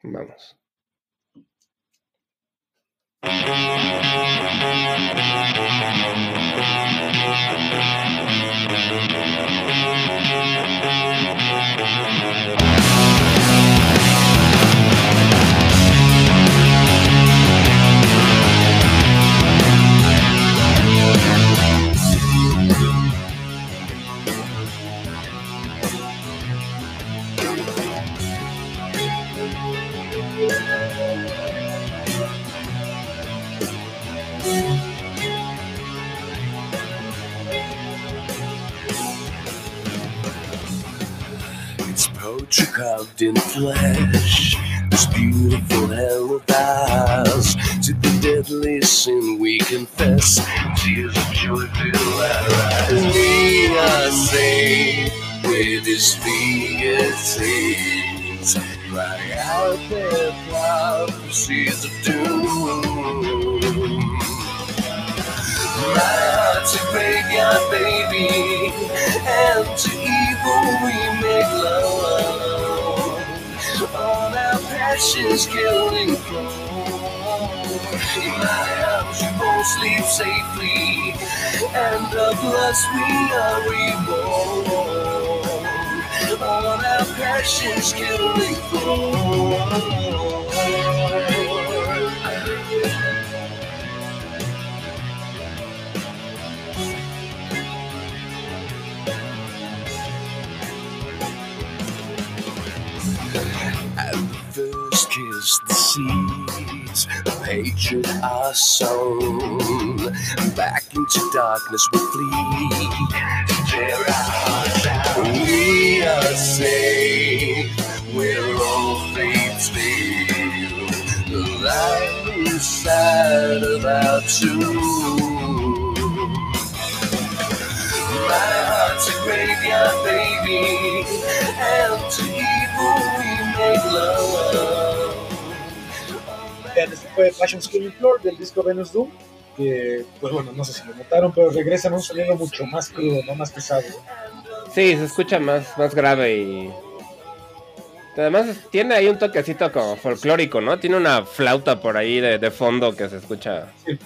Vamos.
It's poetry carved in flesh. This beautiful hell of ours. To the deadly sin we confess. Tears of joy fill our eyes. We are saved with his fingers. Cry out their prophecies of doom. My heart's a graveyard, baby, and to evil we make love. All our passions killing flow. In my arms you both sleep safely, and of lust we are reborn. All our passions killing flow. Kiss the seas of hatred are sown. Back into darkness we flee. Tear our. We are safe where all fates fail. The light inside of our tomb. My heart's a graveyard, baby, and to evil we make love.
Este fue Passion Screaming Floor del disco Venus Doom. Que, pues bueno, no sé si lo notaron, pero regresan un sonido mucho más crudo, no más pesado.
Sí, se escucha más, más grave y. Además tiene ahí un toquecito como folclórico, ¿no? Tiene una flauta por ahí de, de fondo que se escucha.
Sí.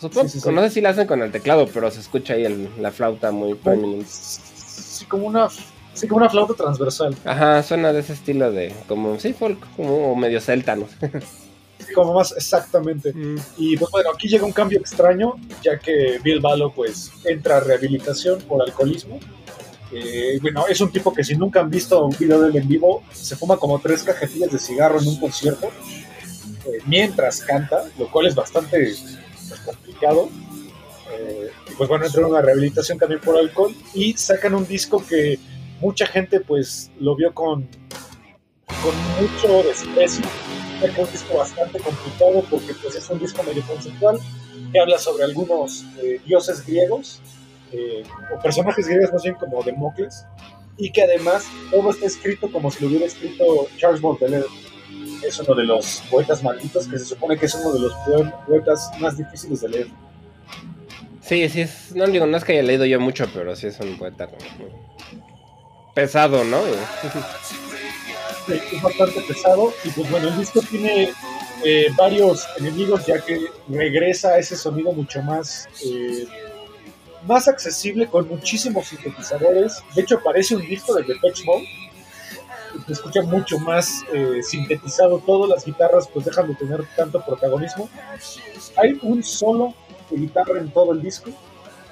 Supongo,
sí, sí.
no sé si la hacen con el teclado, pero se escucha ahí el- la flauta muy prominente.
Sí, como una, sí, como una flauta transversal.
Ajá, suena de ese estilo de, como, sí, folk, como medio celta, ¿no?
Como más exactamente. Y pues bueno, aquí llega un cambio extraño, ya que Bill Balo pues entra a rehabilitación por alcoholismo. Eh, bueno, es un tipo que si nunca han visto un video de él en vivo, se fuma como tres cajetillas de cigarro en un concierto, eh, mientras canta, lo cual es bastante pues, complicado. Eh, y pues bueno, entra en una rehabilitación también por alcohol y sacan un disco que mucha gente pues lo vio con, con mucho desprecio es un disco bastante complicado porque pues, es un disco medio conceptual que habla sobre algunos eh, dioses griegos eh, o personajes griegos más bien como Democles y que además todo está escrito como si lo hubiera escrito Charles Baudelaire es uno de los poetas malditos que se supone que es uno de los poe- poetas más difíciles de leer
Sí, sí, es, no digo, no es que haya leído yo mucho, pero sí es un poeta como pesado, ¿no?
Eh, es bastante pesado. Y pues bueno el disco tiene eh, varios enemigos ya que regresa a ese sonido mucho más eh, más accesible con muchísimos sintetizadores. De hecho parece un disco de Depeche Mode se escucha mucho más eh, sintetizado. Todo las guitarras pues dejan de tener tanto protagonismo. Hay un solo de guitarra en todo el disco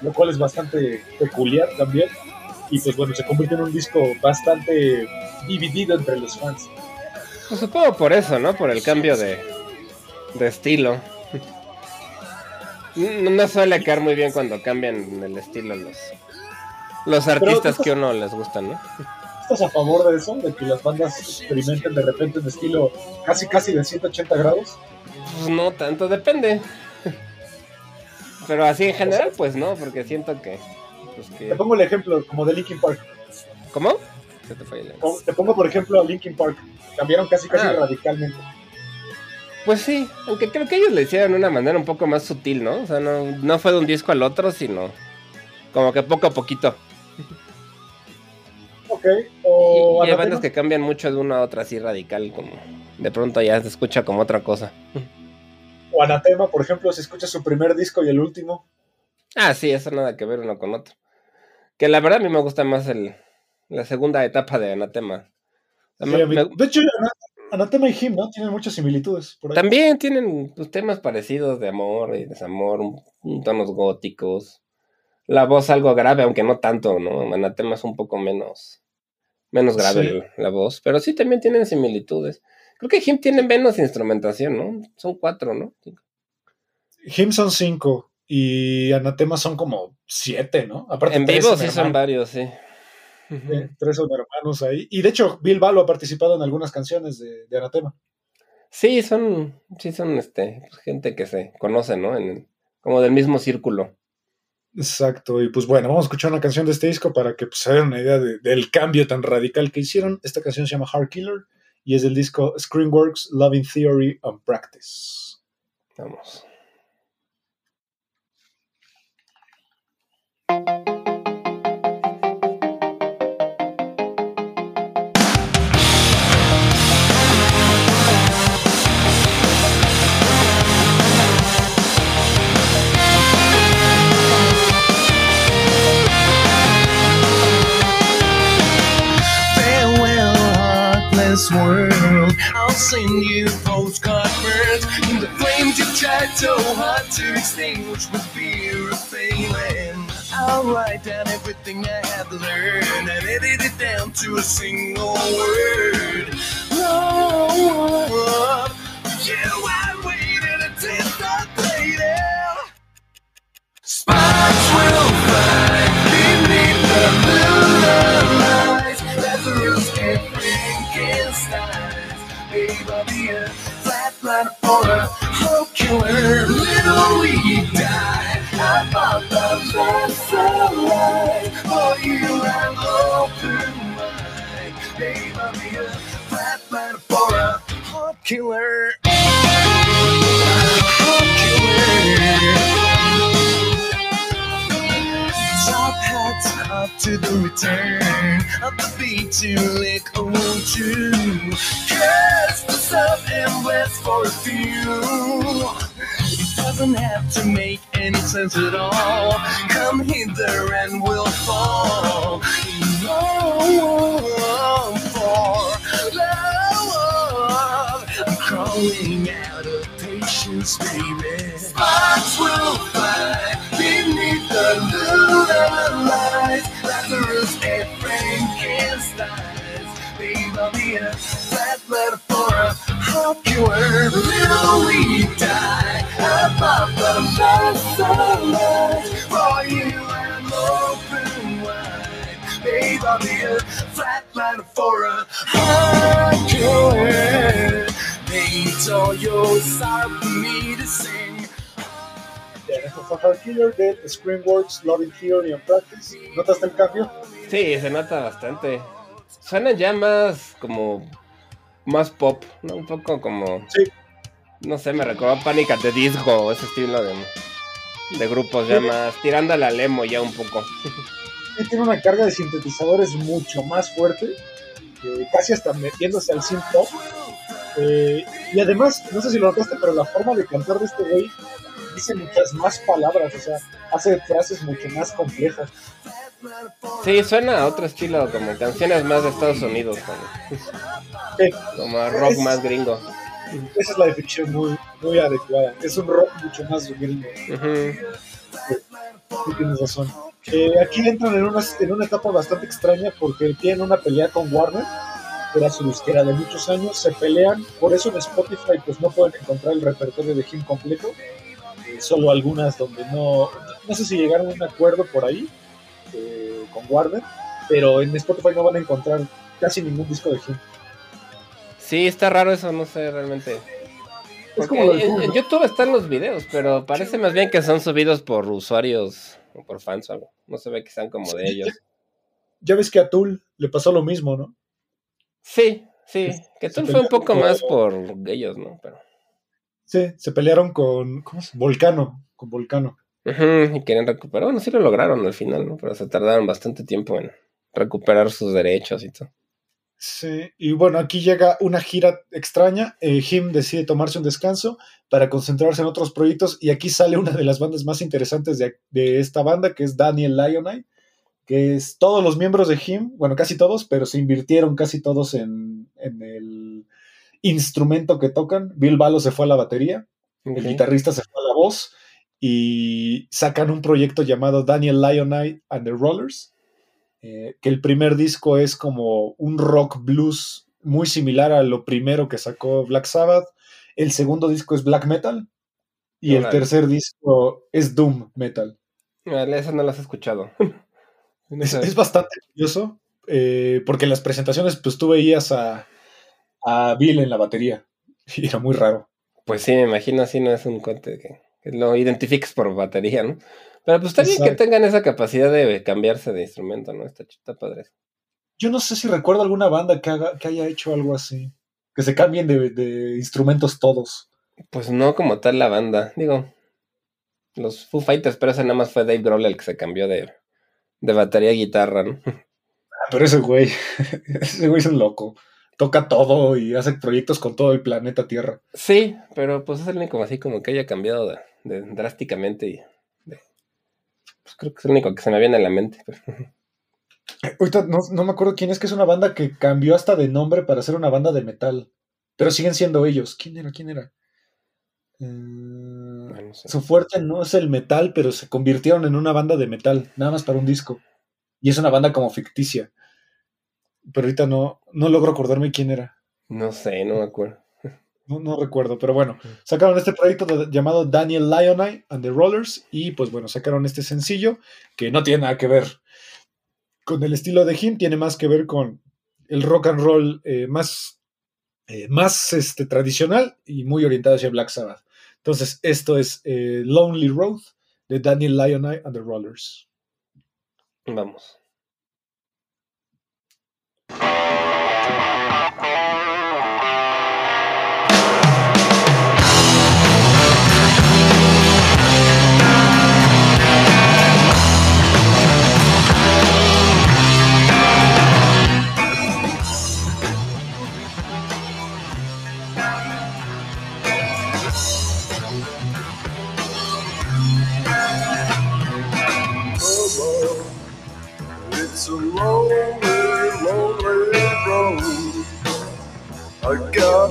lo cual es bastante peculiar también y pues bueno se convierte en un disco bastante dividido entre los fans
Pues supongo por eso, ¿no? Por el cambio de, de estilo. No, no suele caer muy bien cuando cambian el estilo los, los artistas que a uno les gustan, ¿no?
¿Estás a favor de eso? De que las bandas experimenten de repente en estilo casi casi de 180 grados.
Pues no tanto, depende. Pero así en general, pues no, porque siento que. Pues
Te pongo el ejemplo como de Linkin Park.
¿Cómo? Se te fue el-
O- Te pongo por ejemplo a Linkin Park. Cambiaron casi casi
Ah.
radicalmente.
Pues sí, aunque creo que ellos lo hicieron de una manera un poco más sutil, ¿no? O sea, no, no fue de un disco al otro, sino como que poco a poquito.
Ok. O
y, y hay bandas que cambian mucho de una a otra así radical, como de pronto ya se escucha como otra cosa.
o Anathema, por ejemplo, si escuchas su primer disco y el último.
Ah, sí, eso nada que ver uno con otro. Que la verdad a mí me gusta más el, la segunda etapa de Anatema.
Sí,
me- me-
De hecho, Ana- Anathema y Him, ¿no? Tienen muchas similitudes. Por ahí.
también tienen pues, temas parecidos de amor y desamor, tonos góticos. La voz algo grave, aunque no tanto, ¿no? Anatema es un poco menos, menos grave
Sí.
la voz, pero sí también tienen similitudes. Creo que Him tiene menos instrumentación, ¿no? Son cuatro, ¿no?
Him son cinco y Anathema son como siete, ¿no? Aparte,
En
tres
vivo sí son varios, sí.
Eh, tres son hermanos ahí. Y de hecho, Bill Balo ha participado en algunas canciones de, de Anatema.
Sí, son, sí son este, pues, gente que se conoce, ¿no? En, como del mismo círculo.
Exacto. Y pues bueno, vamos a escuchar una canción de este disco para que pues, se den una idea de- del cambio tan radical que hicieron. Esta canción se llama Heart Killer y es del disco Screenworks Loving Theory and Practice.
Vamos.
Heartless world. I'll send you postcard birds. In the flames you tried so hard to extinguish with fear of failing. I'll write down everything I have learned and edit it down to a single word. love. You I waited anticipated. Sparks will fly flatline for a hope killer. Little we die. I bought the best alive. For you, I'm open wide. Babe, a a killer. Up to the return of the beat to lick oh true. Cast the stuff bless for a few. It doesn't have to make any sense at all. Come hither and we'll fall. Long for love. I'm crawling out of patience, baby. Sparks will fly beneath the lunar lights. Lazarus and Frankenstein's. Babe, I'll be a flat letter for a hope cure. Little we die. Above the. For you, I'm open wide. Babe, I'll be a for a hope cure. Paint all your for me to sing.
Loving Theory and Practice. ¿Notaste el cambio?
Sí, se nota bastante. Suenan ya más como. Más pop, ¿no? Un poco como.
Sí.
No sé, me recordó Panic at the Disco, ese estilo de, de grupos ya más. Tirando a la lemo ya un poco.
Y tiene una carga de sintetizadores mucho más fuerte, eh, casi hasta metiéndose al synth pop. Eh, y además, no sé si lo notaste, pero la forma de cantar de este güey dice muchas más palabras, o sea, hace frases mucho más complejas.
Sí, suena a otro estilo, como canciones más de Estados Unidos, como,
Sí,
como rock más gringo.
esa es la definición muy, muy adecuada. Es un rock mucho más gringo. Sí, tienes razón. Eh, aquí entran en una, en una etapa bastante extraña porque tienen una pelea con Warner, que era su disquera de muchos años, se pelean, por eso en Spotify pues no pueden encontrar el repertorio de Him completo, eh, solo algunas donde no, no sé si llegaron a un acuerdo por ahí eh, con Warner, pero en Spotify no van a encontrar casi ningún disco de Him.
Sí, está raro eso, no sé realmente.
Es como lo de
en,
Tool.
YouTube están los videos, pero parece más bien que son subidos por usuarios o por fans o algo. No se ve que sean como de ellos.
Ya ves que a Tool le pasó lo mismo, ¿no?
Sí, sí. Que tú fue un poco más por ellos, ¿no? Pero...
Sí, se pelearon con ¿cómo se- Volcano, con Volcano.
Ujú, y querían recuperar. Bueno, sí lo lograron al final, ¿no? Pero se tardaron bastante tiempo en recuperar sus derechos y todo.
Sí, y bueno, aquí llega una gira extraña. Eh, Him decide tomarse un descanso para concentrarse en otros proyectos. Y aquí sale una de las bandas más interesantes de, de esta banda, que es Daniel Lioneye, que es todos los miembros de Him, bueno, casi todos, pero se invirtieron casi todos en, en el instrumento que tocan. Bill Balo se fue a la batería, el guitarrista se fue a la voz y sacan un proyecto llamado Daniel Lioneye and the Rollers, eh, que el primer disco es como un rock blues muy similar a lo primero que sacó Black Sabbath, el segundo disco es black metal y el tercer disco es doom metal.
Eso no lo has escuchado. No
Es, bastante curioso eh, porque en las presentaciones pues tú veías a, a Bill en la batería y era muy raro.
Pues sí, me imagino así no es un que, que lo identifiques por batería, ¿no? Pero pues está bien que tengan esa capacidad de cambiarse de instrumento, ¿no? Está, está padre.
Yo no sé si recuerdo alguna banda que, haga, que haya hecho algo así. Que se cambien de, de instrumentos todos.
Pues no como tal la banda. Digo, los Foo Fighters, pero ese nada más fue Dave Grohl el que se cambió de, de batería a guitarra, ¿no?
Ah, pero ese güey, ese güey es un loco. Toca todo y hace proyectos con todo el planeta Tierra.
Sí, pero pues es el único así como que haya cambiado de, de- drásticamente y de- pues creo que es el único que se me viene a la mente. pero-
Ahorita no, no me acuerdo quién es, que es una banda que cambió hasta de nombre para ser una banda de metal. Pero siguen siendo ellos. ¿Quién era? ¿Quién era? Eh,
Bueno, no sé.
su fuerte no es el metal, pero se convirtieron en una banda de metal, nada más para un disco. Y es una banda como ficticia. Pero ahorita no, no logro acordarme quién era.
No sé, no me acuerdo.
No, no recuerdo, pero bueno, sacaron este proyecto de- llamado Daniel Lioneye and the Rollers y pues bueno, sacaron este sencillo que no tiene nada que ver con el estilo de Him, tiene más que ver con el rock and roll eh, más, eh, más este, tradicional y muy orientado hacia Black Sabbath. Entonces, esto es eh, Lonely Road de Daniel Lioneye and the Rollers.
Vamos.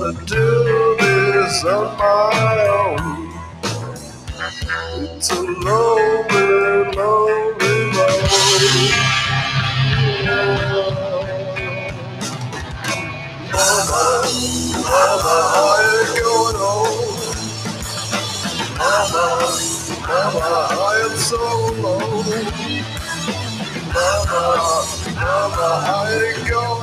Gotta do this on my own. It's a lonely, lonely road. Mama, mama, how you going home? Mama, mama, I am so alone. Mama, mama, how you going?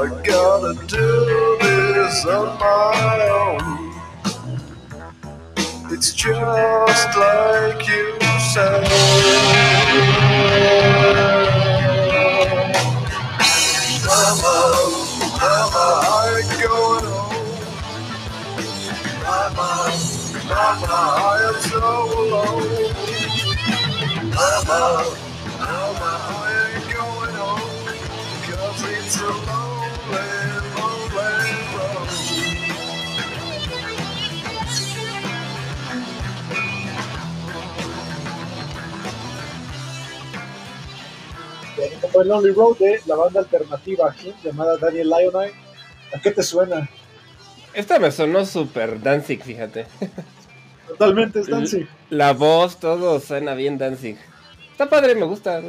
I gotta do this on my own. It's just like you said. Mama, mama, I ain't going home. Mama, mama, I am so alone. Mama,
Como fue Lonely Road de la banda alternativa Him llamada Daniel Lioneye. ¿A qué te suena?
Esta me sonó súper Danzig, fíjate.
Totalmente es Danzig.
La voz, todo suena bien Danzig. Está padre, me gusta.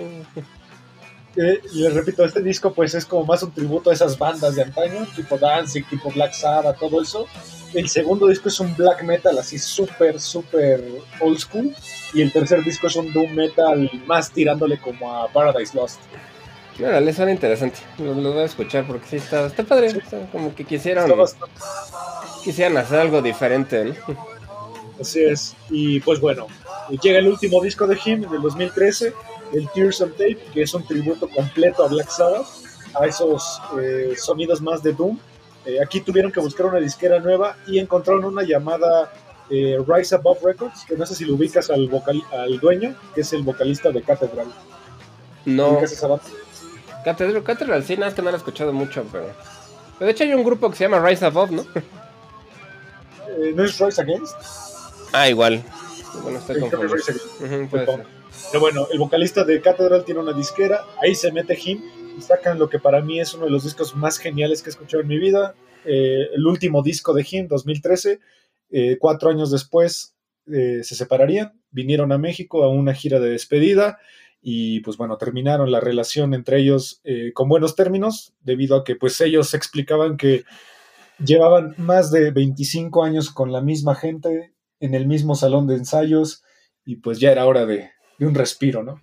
Eh, les repito, este disco pues es como más un tributo a esas bandas de antaño, tipo Danzig, tipo Black Sabbath, todo eso. El segundo disco es un black metal así súper, súper old school. Y el tercer disco es un doom metal más tirándole como a Paradise Lost.
Órale, suena interesante. Lo, lo voy a escuchar porque sí está, está padre. está como que quisieron, quisieran hacer algo diferente, ¿no?
Así es. Y pues bueno, llega el último disco de Him del 2013, el Tears on Tape, que es un tributo completo a Black Sabbath, a esos eh, sonidos más de Doom. Eh, aquí tuvieron que buscar una disquera nueva y encontraron una llamada eh, Rise Above Records, que no sé si lo ubicas al, vocal, al dueño, que es el vocalista de Cathedral.
No,
¿Ubicas esa banda?
Catedral, Catedral, sí, nada, es que no lo he escuchado mucho, pero... pero de hecho hay un grupo que se llama Rise Above, ¿no?
Eh, ¿No es Rise Against?
Ah, igual. Bueno, estoy
Creo que es
confundido.
Rise Against.
Ujú, puede ser.
Pero bueno, el vocalista de Cathedral tiene una disquera, ahí se mete Him y sacan lo que para mí es uno de los discos más geniales que he escuchado en mi vida. Eh, el último disco de Him, 2013. Eh, cuatro años después eh, se separarían, vinieron a México a una gira de despedida y pues bueno, terminaron la relación entre ellos eh, con buenos términos, debido a que pues ellos explicaban que llevaban más de 25 años con la misma gente en el mismo salón de ensayos y pues ya era hora de, de un respiro, ¿no?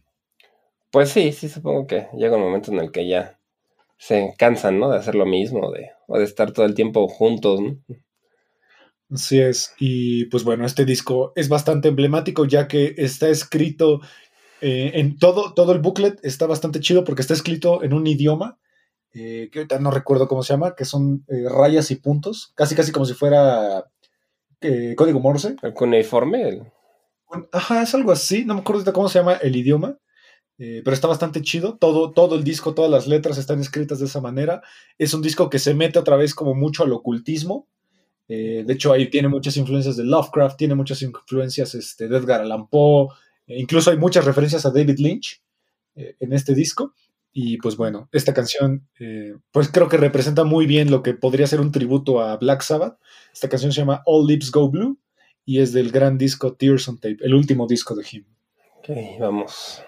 Pues sí, sí, supongo que llega un momento en el que ya se cansan, ¿no? De hacer lo mismo, de, o de estar todo el tiempo juntos, ¿no?
Así es. Y pues bueno, este disco es bastante emblemático ya que está escrito eh, en todo, todo el booklet está bastante chido porque está escrito en un idioma eh, que ahorita no recuerdo cómo se llama, que son eh, rayas y puntos, casi casi como si fuera código Morse.
El cuneiforme, el-
Ajá, es algo así, no me acuerdo ahorita cómo se llama el idioma, pero está bastante chido. Todo, todo el disco, todas las letras están escritas de esa manera. Es un disco que se mete otra vez como mucho al ocultismo. De hecho, ahí tiene muchas influencias de Lovecraft, tiene muchas influencias este, de Edgar Allan Poe, incluso hay muchas referencias a David Lynch eh, en este disco. Y pues bueno, esta canción, eh, pues creo que representa muy bien lo que podría ser un tributo a Black Sabbath. Esta canción se llama All Lips Go Blue y es del gran disco Tears on Tape, el último disco de Him.
Ok, vamos.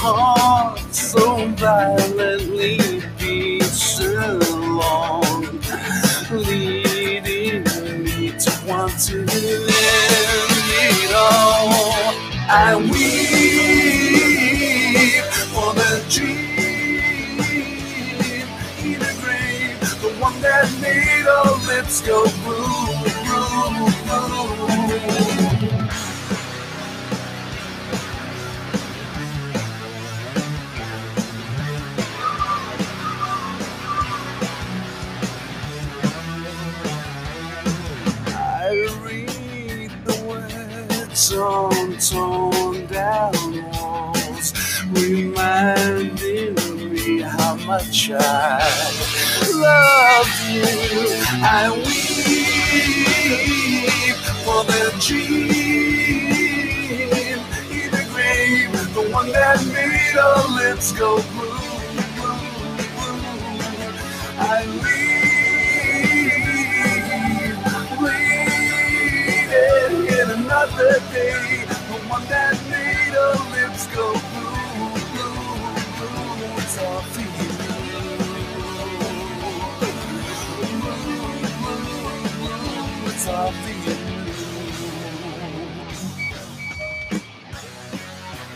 Heart so violently beats along, leading me to want to end it all. I weep for the dream in a grave, the one that made our lips go blue, blue, blue. Torn down walls, reminding me how much I love you. I weep for the dream in the grave, the one that made our lips go blue. I weep, waiting in another day, that made our lips go blue, blue, blue. It's all for you. It's all for you.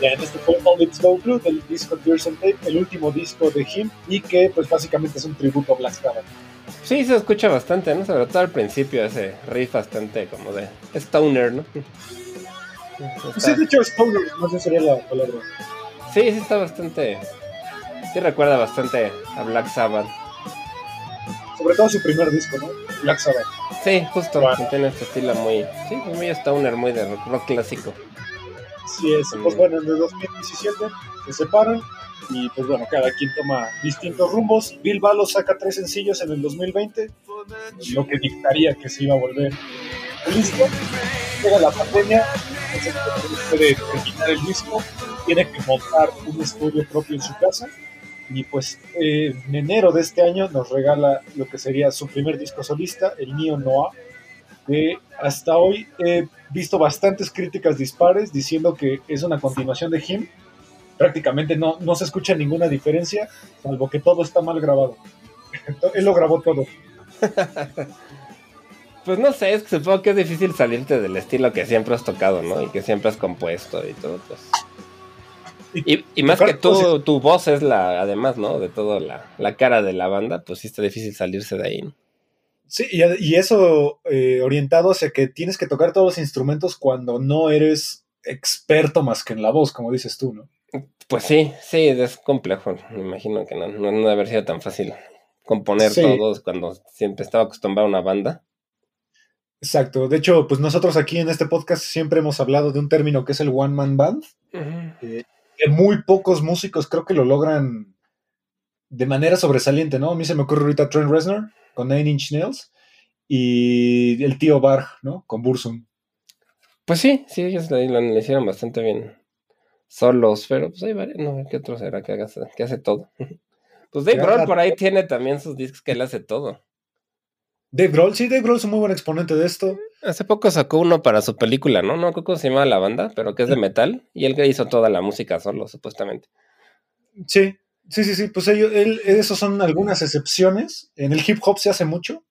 Ya en este fue All Lips Go Blue del disco Tears on Tape, el último disco de Him y que pues básicamente es un tributo a Black Sabbath.
Sí, se escucha bastante, ¿no? Sobre todo al principio, ese riff bastante como de stoner, ¿no?
Pues sí, de hecho, Stoner, no sé sería la palabra.
Sí, sí está bastante... Sí recuerda bastante a Black Sabbath.
Sobre todo su primer disco, ¿no? Black Sabbath.
Sí, justo, tiene este estilo muy... Sí, muy stoner, muy de rock, rock clásico.
Sí, es, pues bueno, en el 2017 se separan y pues bueno, cada quien toma distintos rumbos. Bill Balo saca tres sencillos en el 2020, lo que dictaría que se iba a volver listo. Llega la pandemia, puede terminar el disco, tiene que montar un estudio propio en su casa y pues eh, en enero de este año nos regala lo que sería su primer disco solista, el Neo Noah, que hasta hoy he visto bastantes críticas dispares diciendo que es una continuación de Him. Prácticamente no, no se escucha ninguna diferencia, salvo que todo está mal grabado. Él lo grabó todo.
Pues no sé, es que supongo que es difícil salirte del estilo que siempre has tocado, ¿no? Y que siempre has compuesto y todo, pues. Y, y más que tú, tu voz es la, además, ¿no? De toda la, la cara de la banda, pues sí está difícil salirse de ahí, ¿no?
Sí, y, y eso eh, orientado hacia que tienes que tocar todos los instrumentos cuando no eres experto más que en la voz, como dices tú, ¿no?
Pues sí, sí, es complejo. Me imagino que no, no, no debe haber sido tan fácil componer
Sí.
todos cuando siempre estaba acostumbrado a una banda.
Exacto. De hecho, pues nosotros aquí en este podcast siempre hemos hablado de un término que es el One Man Band, que muy pocos músicos creo que lo logran de manera sobresaliente, ¿no? A mí se me ocurre ahorita Trent Reznor con Nine Inch Nails y el tío Barg, ¿no? Con Bursum.
Pues sí, sí, ellos lo, hicieron bastante bien solos, pero pues hay varios, no, ¿qué otro será que, haga, que hace todo? Pues Dave Grohl por ahí tiene también sus discos que él hace todo.
Dave Grohl, sí, Dave Grohl es un muy buen exponente de esto.
Hace poco sacó uno para su película, ¿no? No creo cómo se llama la banda, pero que es de metal, y él que hizo toda la música solo, supuestamente.
Sí, Sí, sí, sí, pues ellos, él, esos son algunas excepciones. En el hip hop se hace mucho.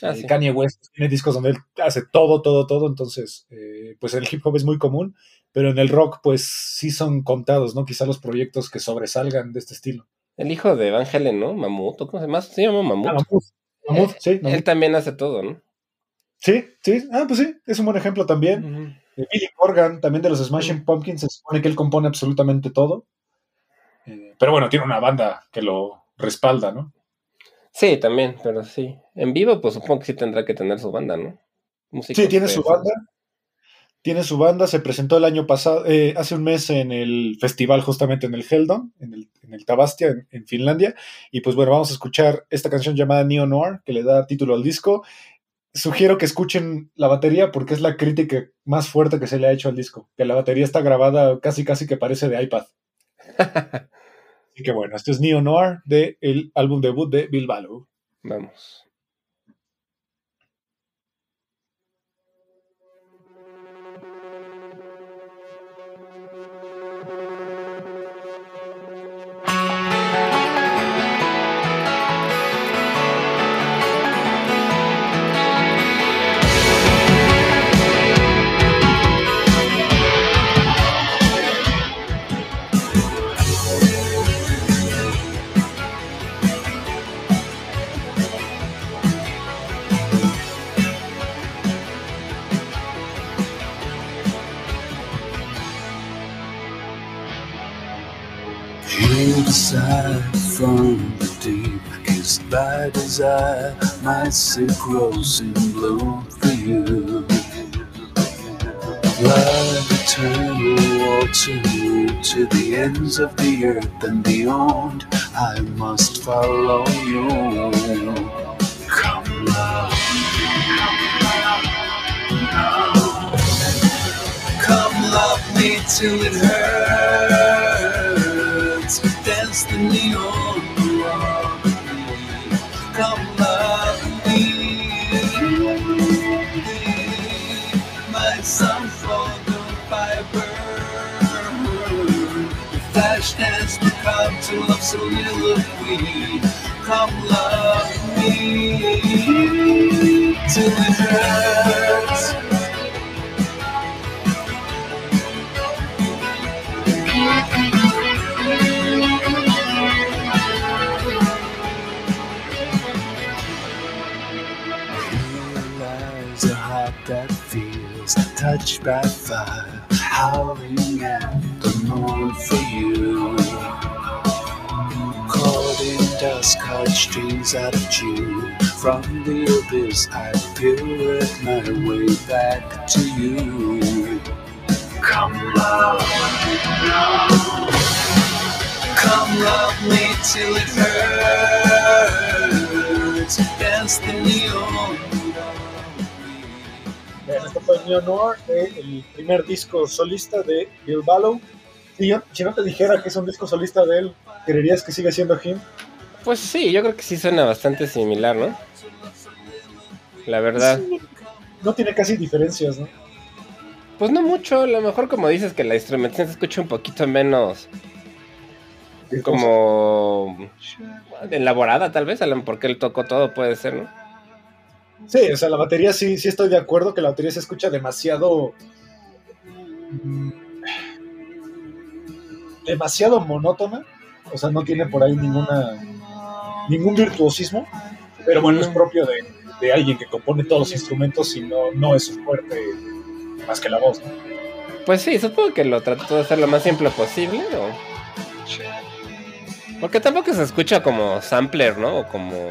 Ah,
Eh,
sí.
Kanye West tiene discos donde él hace todo, todo, todo. Entonces, eh, pues el hip hop es muy común. Pero en el rock, pues sí son contados, ¿no? Quizá los proyectos que sobresalgan de este estilo.
El hijo de Van Halen, ¿no? Mamut, ¿o ¿cómo se llama? Se llama Mamut.
Ah, Sí, Mammoth.
Él también hace todo, ¿no?
sí, sí. Ah, pues sí, es un buen ejemplo también. Eh, Billy Corgan, también de los Smashing Pumpkins, se supone que él compone absolutamente todo. Eh, pero bueno, tiene una banda que lo respalda, ¿no?
Sí, también, pero sí. En vivo, pues supongo que sí tendrá que tener su banda, ¿no? Músicos
Sí, tiene su
esos.
banda. Tiene su banda, se presentó el año pasado, eh, hace un mes en el festival justamente en el Heldon, en el, en el Tabastia, en, en Finlandia. Y pues bueno, vamos a escuchar esta canción llamada Neo Noir, que le da título al disco. Sugiero que escuchen la batería porque es la crítica más fuerte que se le ha hecho al disco. Que la batería está grabada casi casi que parece de iPad. Así que bueno, esto es Neo Noir del álbum debut de Bill Ballo.
Vamos.
My sick rose in bloom for you. Like eternal water to the ends of the earth and beyond, I must follow you. Come love me till it hurts. Realize a heart that feels touched by fire, of June. From the abyss, I my way back to you. Come love, come love me till it hurts.
Fue Noir, eh, el primer disco solista de Bill Ballo. Si, yo- si no te dijera que es un disco solista de él, ¿creerías que sigue siendo him?
Pues sí, yo creo que sí suena bastante similar, ¿no? La verdad.
No tiene casi diferencias, ¿no?
Pues no mucho, a lo mejor como dices que la instrumentación se escucha un poquito menos como elaborada tal vez, porque él tocó todo puede ser, ¿no?
Sí, o sea, la batería sí, sí estoy de acuerdo que la batería se escucha demasiado. mm, demasiado monótona. O sea, no tiene por ahí ninguna. Ningún virtuosismo. Pero bueno, es propio de, de alguien que compone todos los instrumentos y no, no es su fuerte más que la voz, ¿no?
Pues sí, supongo que lo trató de hacer lo más simple posible, ¿o? Porque tampoco se escucha como sampler, ¿no? O como...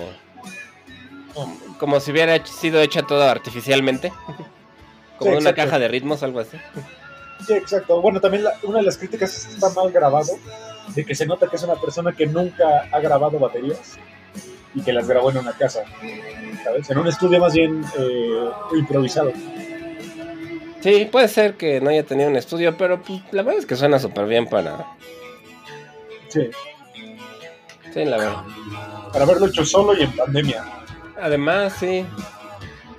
Como si hubiera sido hecha todo artificialmente. Como
Sí,
una caja de ritmos, algo así.
Sí, exacto. Bueno, también la- una de las críticas es que está mal grabado, de que se nota que es una persona que nunca ha grabado baterías y que las grabó en una casa, ¿sabes? En un estudio más bien eh, improvisado.
Sí, puede ser que no haya tenido un estudio, pero pues, la verdad es que suena súper bien para...
Sí,
Sí, la verdad.
para haberlo hecho solo y en pandemia.
Además, sí.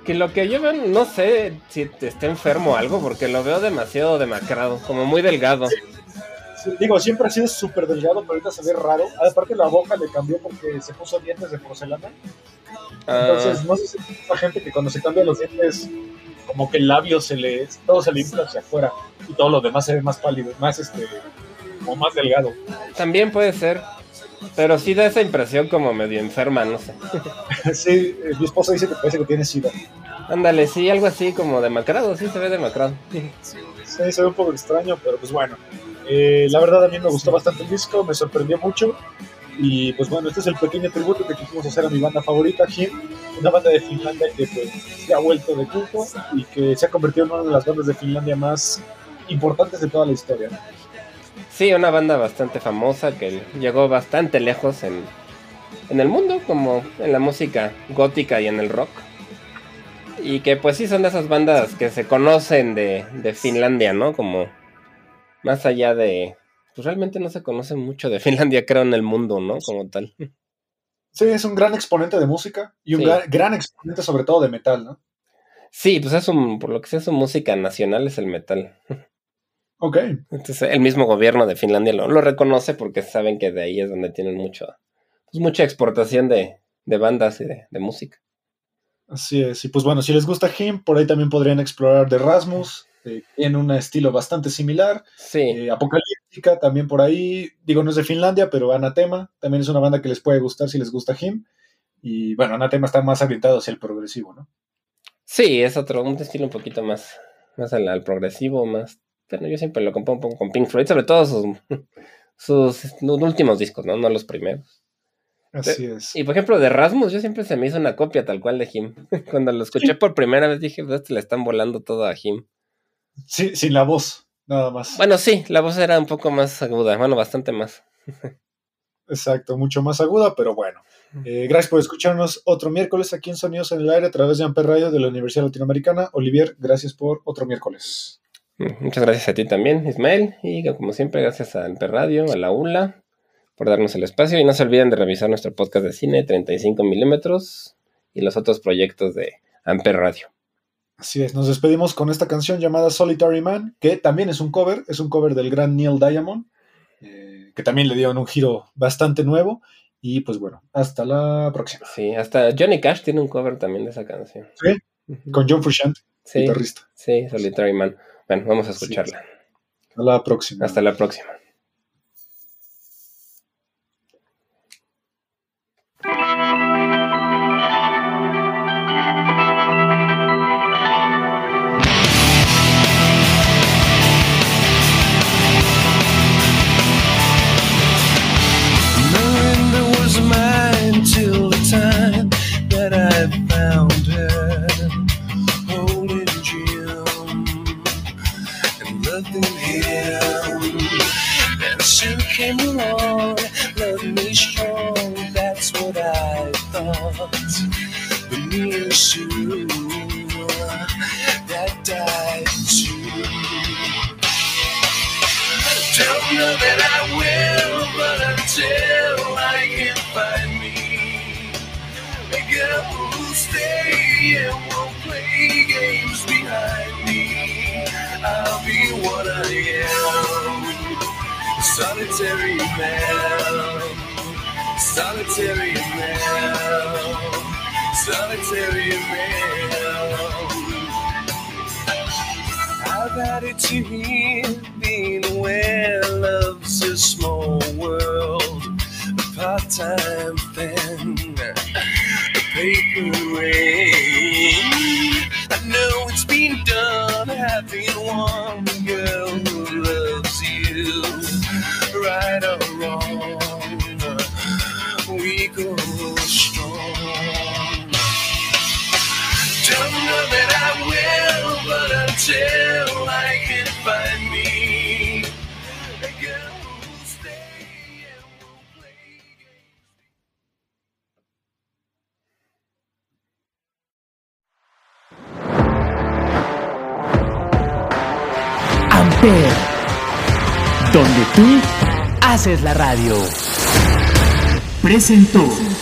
Que lo que yo veo, no sé si está enfermo o algo, porque lo veo demasiado demacrado, como muy delgado.
Sí, digo, siempre ha sido súper delgado, pero ahorita se ve raro. Aparte la boca le cambió porque se puso dientes de porcelana.
Ah,
Entonces, no sé si es gente que cuando se cambia los dientes, como que el labio se le, todo se le infla hacia afuera y todo lo demás se ve más pálido, más este, como más delgado.
también puede ser. Pero sí da esa impresión como medio enferma, no sé.
Sí, eh, mi esposa dice que parece que tiene sida.
Ándale, sí, algo así como demacrado, sí se ve demacrado.
Sí, se ve un poco extraño, pero pues bueno. Eh, la verdad a mí me gustó bastante el disco, me sorprendió mucho. Y pues bueno, este es el pequeño tributo que quisimos hacer a mi banda favorita, Him, una banda de Finlandia que pues se ha vuelto de culto y que se ha convertido en una de las bandas de Finlandia más importantes de toda la historia.
Sí, una banda bastante famosa que llegó bastante lejos en, en el mundo, como en la música gótica y en el rock. Y que pues sí son de esas bandas que se conocen de, de Finlandia, ¿no? Como más allá de... Pues realmente no se conoce mucho de Finlandia, creo, en el mundo, ¿no? Como tal.
Sí, es un gran exponente de música y un
Sí.
gran, gran exponente sobre todo de metal, ¿no?
Sí, pues es un, por lo que sé, su música nacional es el metal.
Ok,
Entonces el mismo gobierno de Finlandia lo, lo reconoce porque saben que de ahí es donde tienen mucho, pues mucha exportación de, de bandas y de, de música.
así es. Y pues bueno, si les gusta Him, por ahí también podrían explorar The Rasmus, eh, tiene un estilo bastante similar.
Sí,
Eh, Apocalíptica también por ahí, digo, no es de Finlandia, pero Anatema también es una banda que les puede gustar si les gusta Him. Y bueno, Anatema está más orientado hacia el progresivo, ¿no?
sí, es otro, un estilo un poquito más, más al, al progresivo, más... Bueno, yo siempre lo comparo con Pink Floyd, sobre todo sus, sus últimos discos, ¿no? No los primeros.
Así es.
Y por ejemplo, de Rasmus, yo siempre se me hizo una copia tal cual de Him. Cuando lo escuché por primera vez dije, pues este le están volando todo a Him.
Sí, sin la voz, nada más.
Bueno, sí, la voz era un poco más aguda, bueno, bastante más.
Exacto, mucho más aguda, pero bueno. Eh, gracias por escucharnos otro miércoles aquí en Sonidos en el Aire a través de Amper Radio de la Universidad Latinoamericana. Olivier, gracias por otro miércoles.
Muchas gracias a ti también, Ismael. Y como siempre, gracias a Amper Radio, a la ULA, por darnos el espacio. Y no se olviden de revisar nuestro podcast de cine 35 milímetros y los otros proyectos de Amper Radio.
Así es, nos despedimos con esta canción llamada Solitary Man, que también es un cover, es un cover del gran Neil Diamond, eh, que también le dieron un giro bastante nuevo. Y pues bueno, hasta la próxima.
Sí, hasta Johnny Cash tiene un cover también de esa canción.
Sí, con John Frusciante,
sí,
guitarrista.
sí, Solitary Man. Bueno, vamos a escucharla.
Hasta la próxima.
Hasta la próxima.
Sue, that died too. Don't know that I will, but until I can find me a girl who'll stay and won't play games behind me, I'll be what I am. Solitary man, solitary man, solitary man. I've had it to him being aware love's a small world, a part-time thing, a paper ring. I know it's been done having one girl who loves you, right or wrong. We go strong. But until I can find me a girl who'll stay and won't play games.
Amper, donde tú haces la radio. Presentó.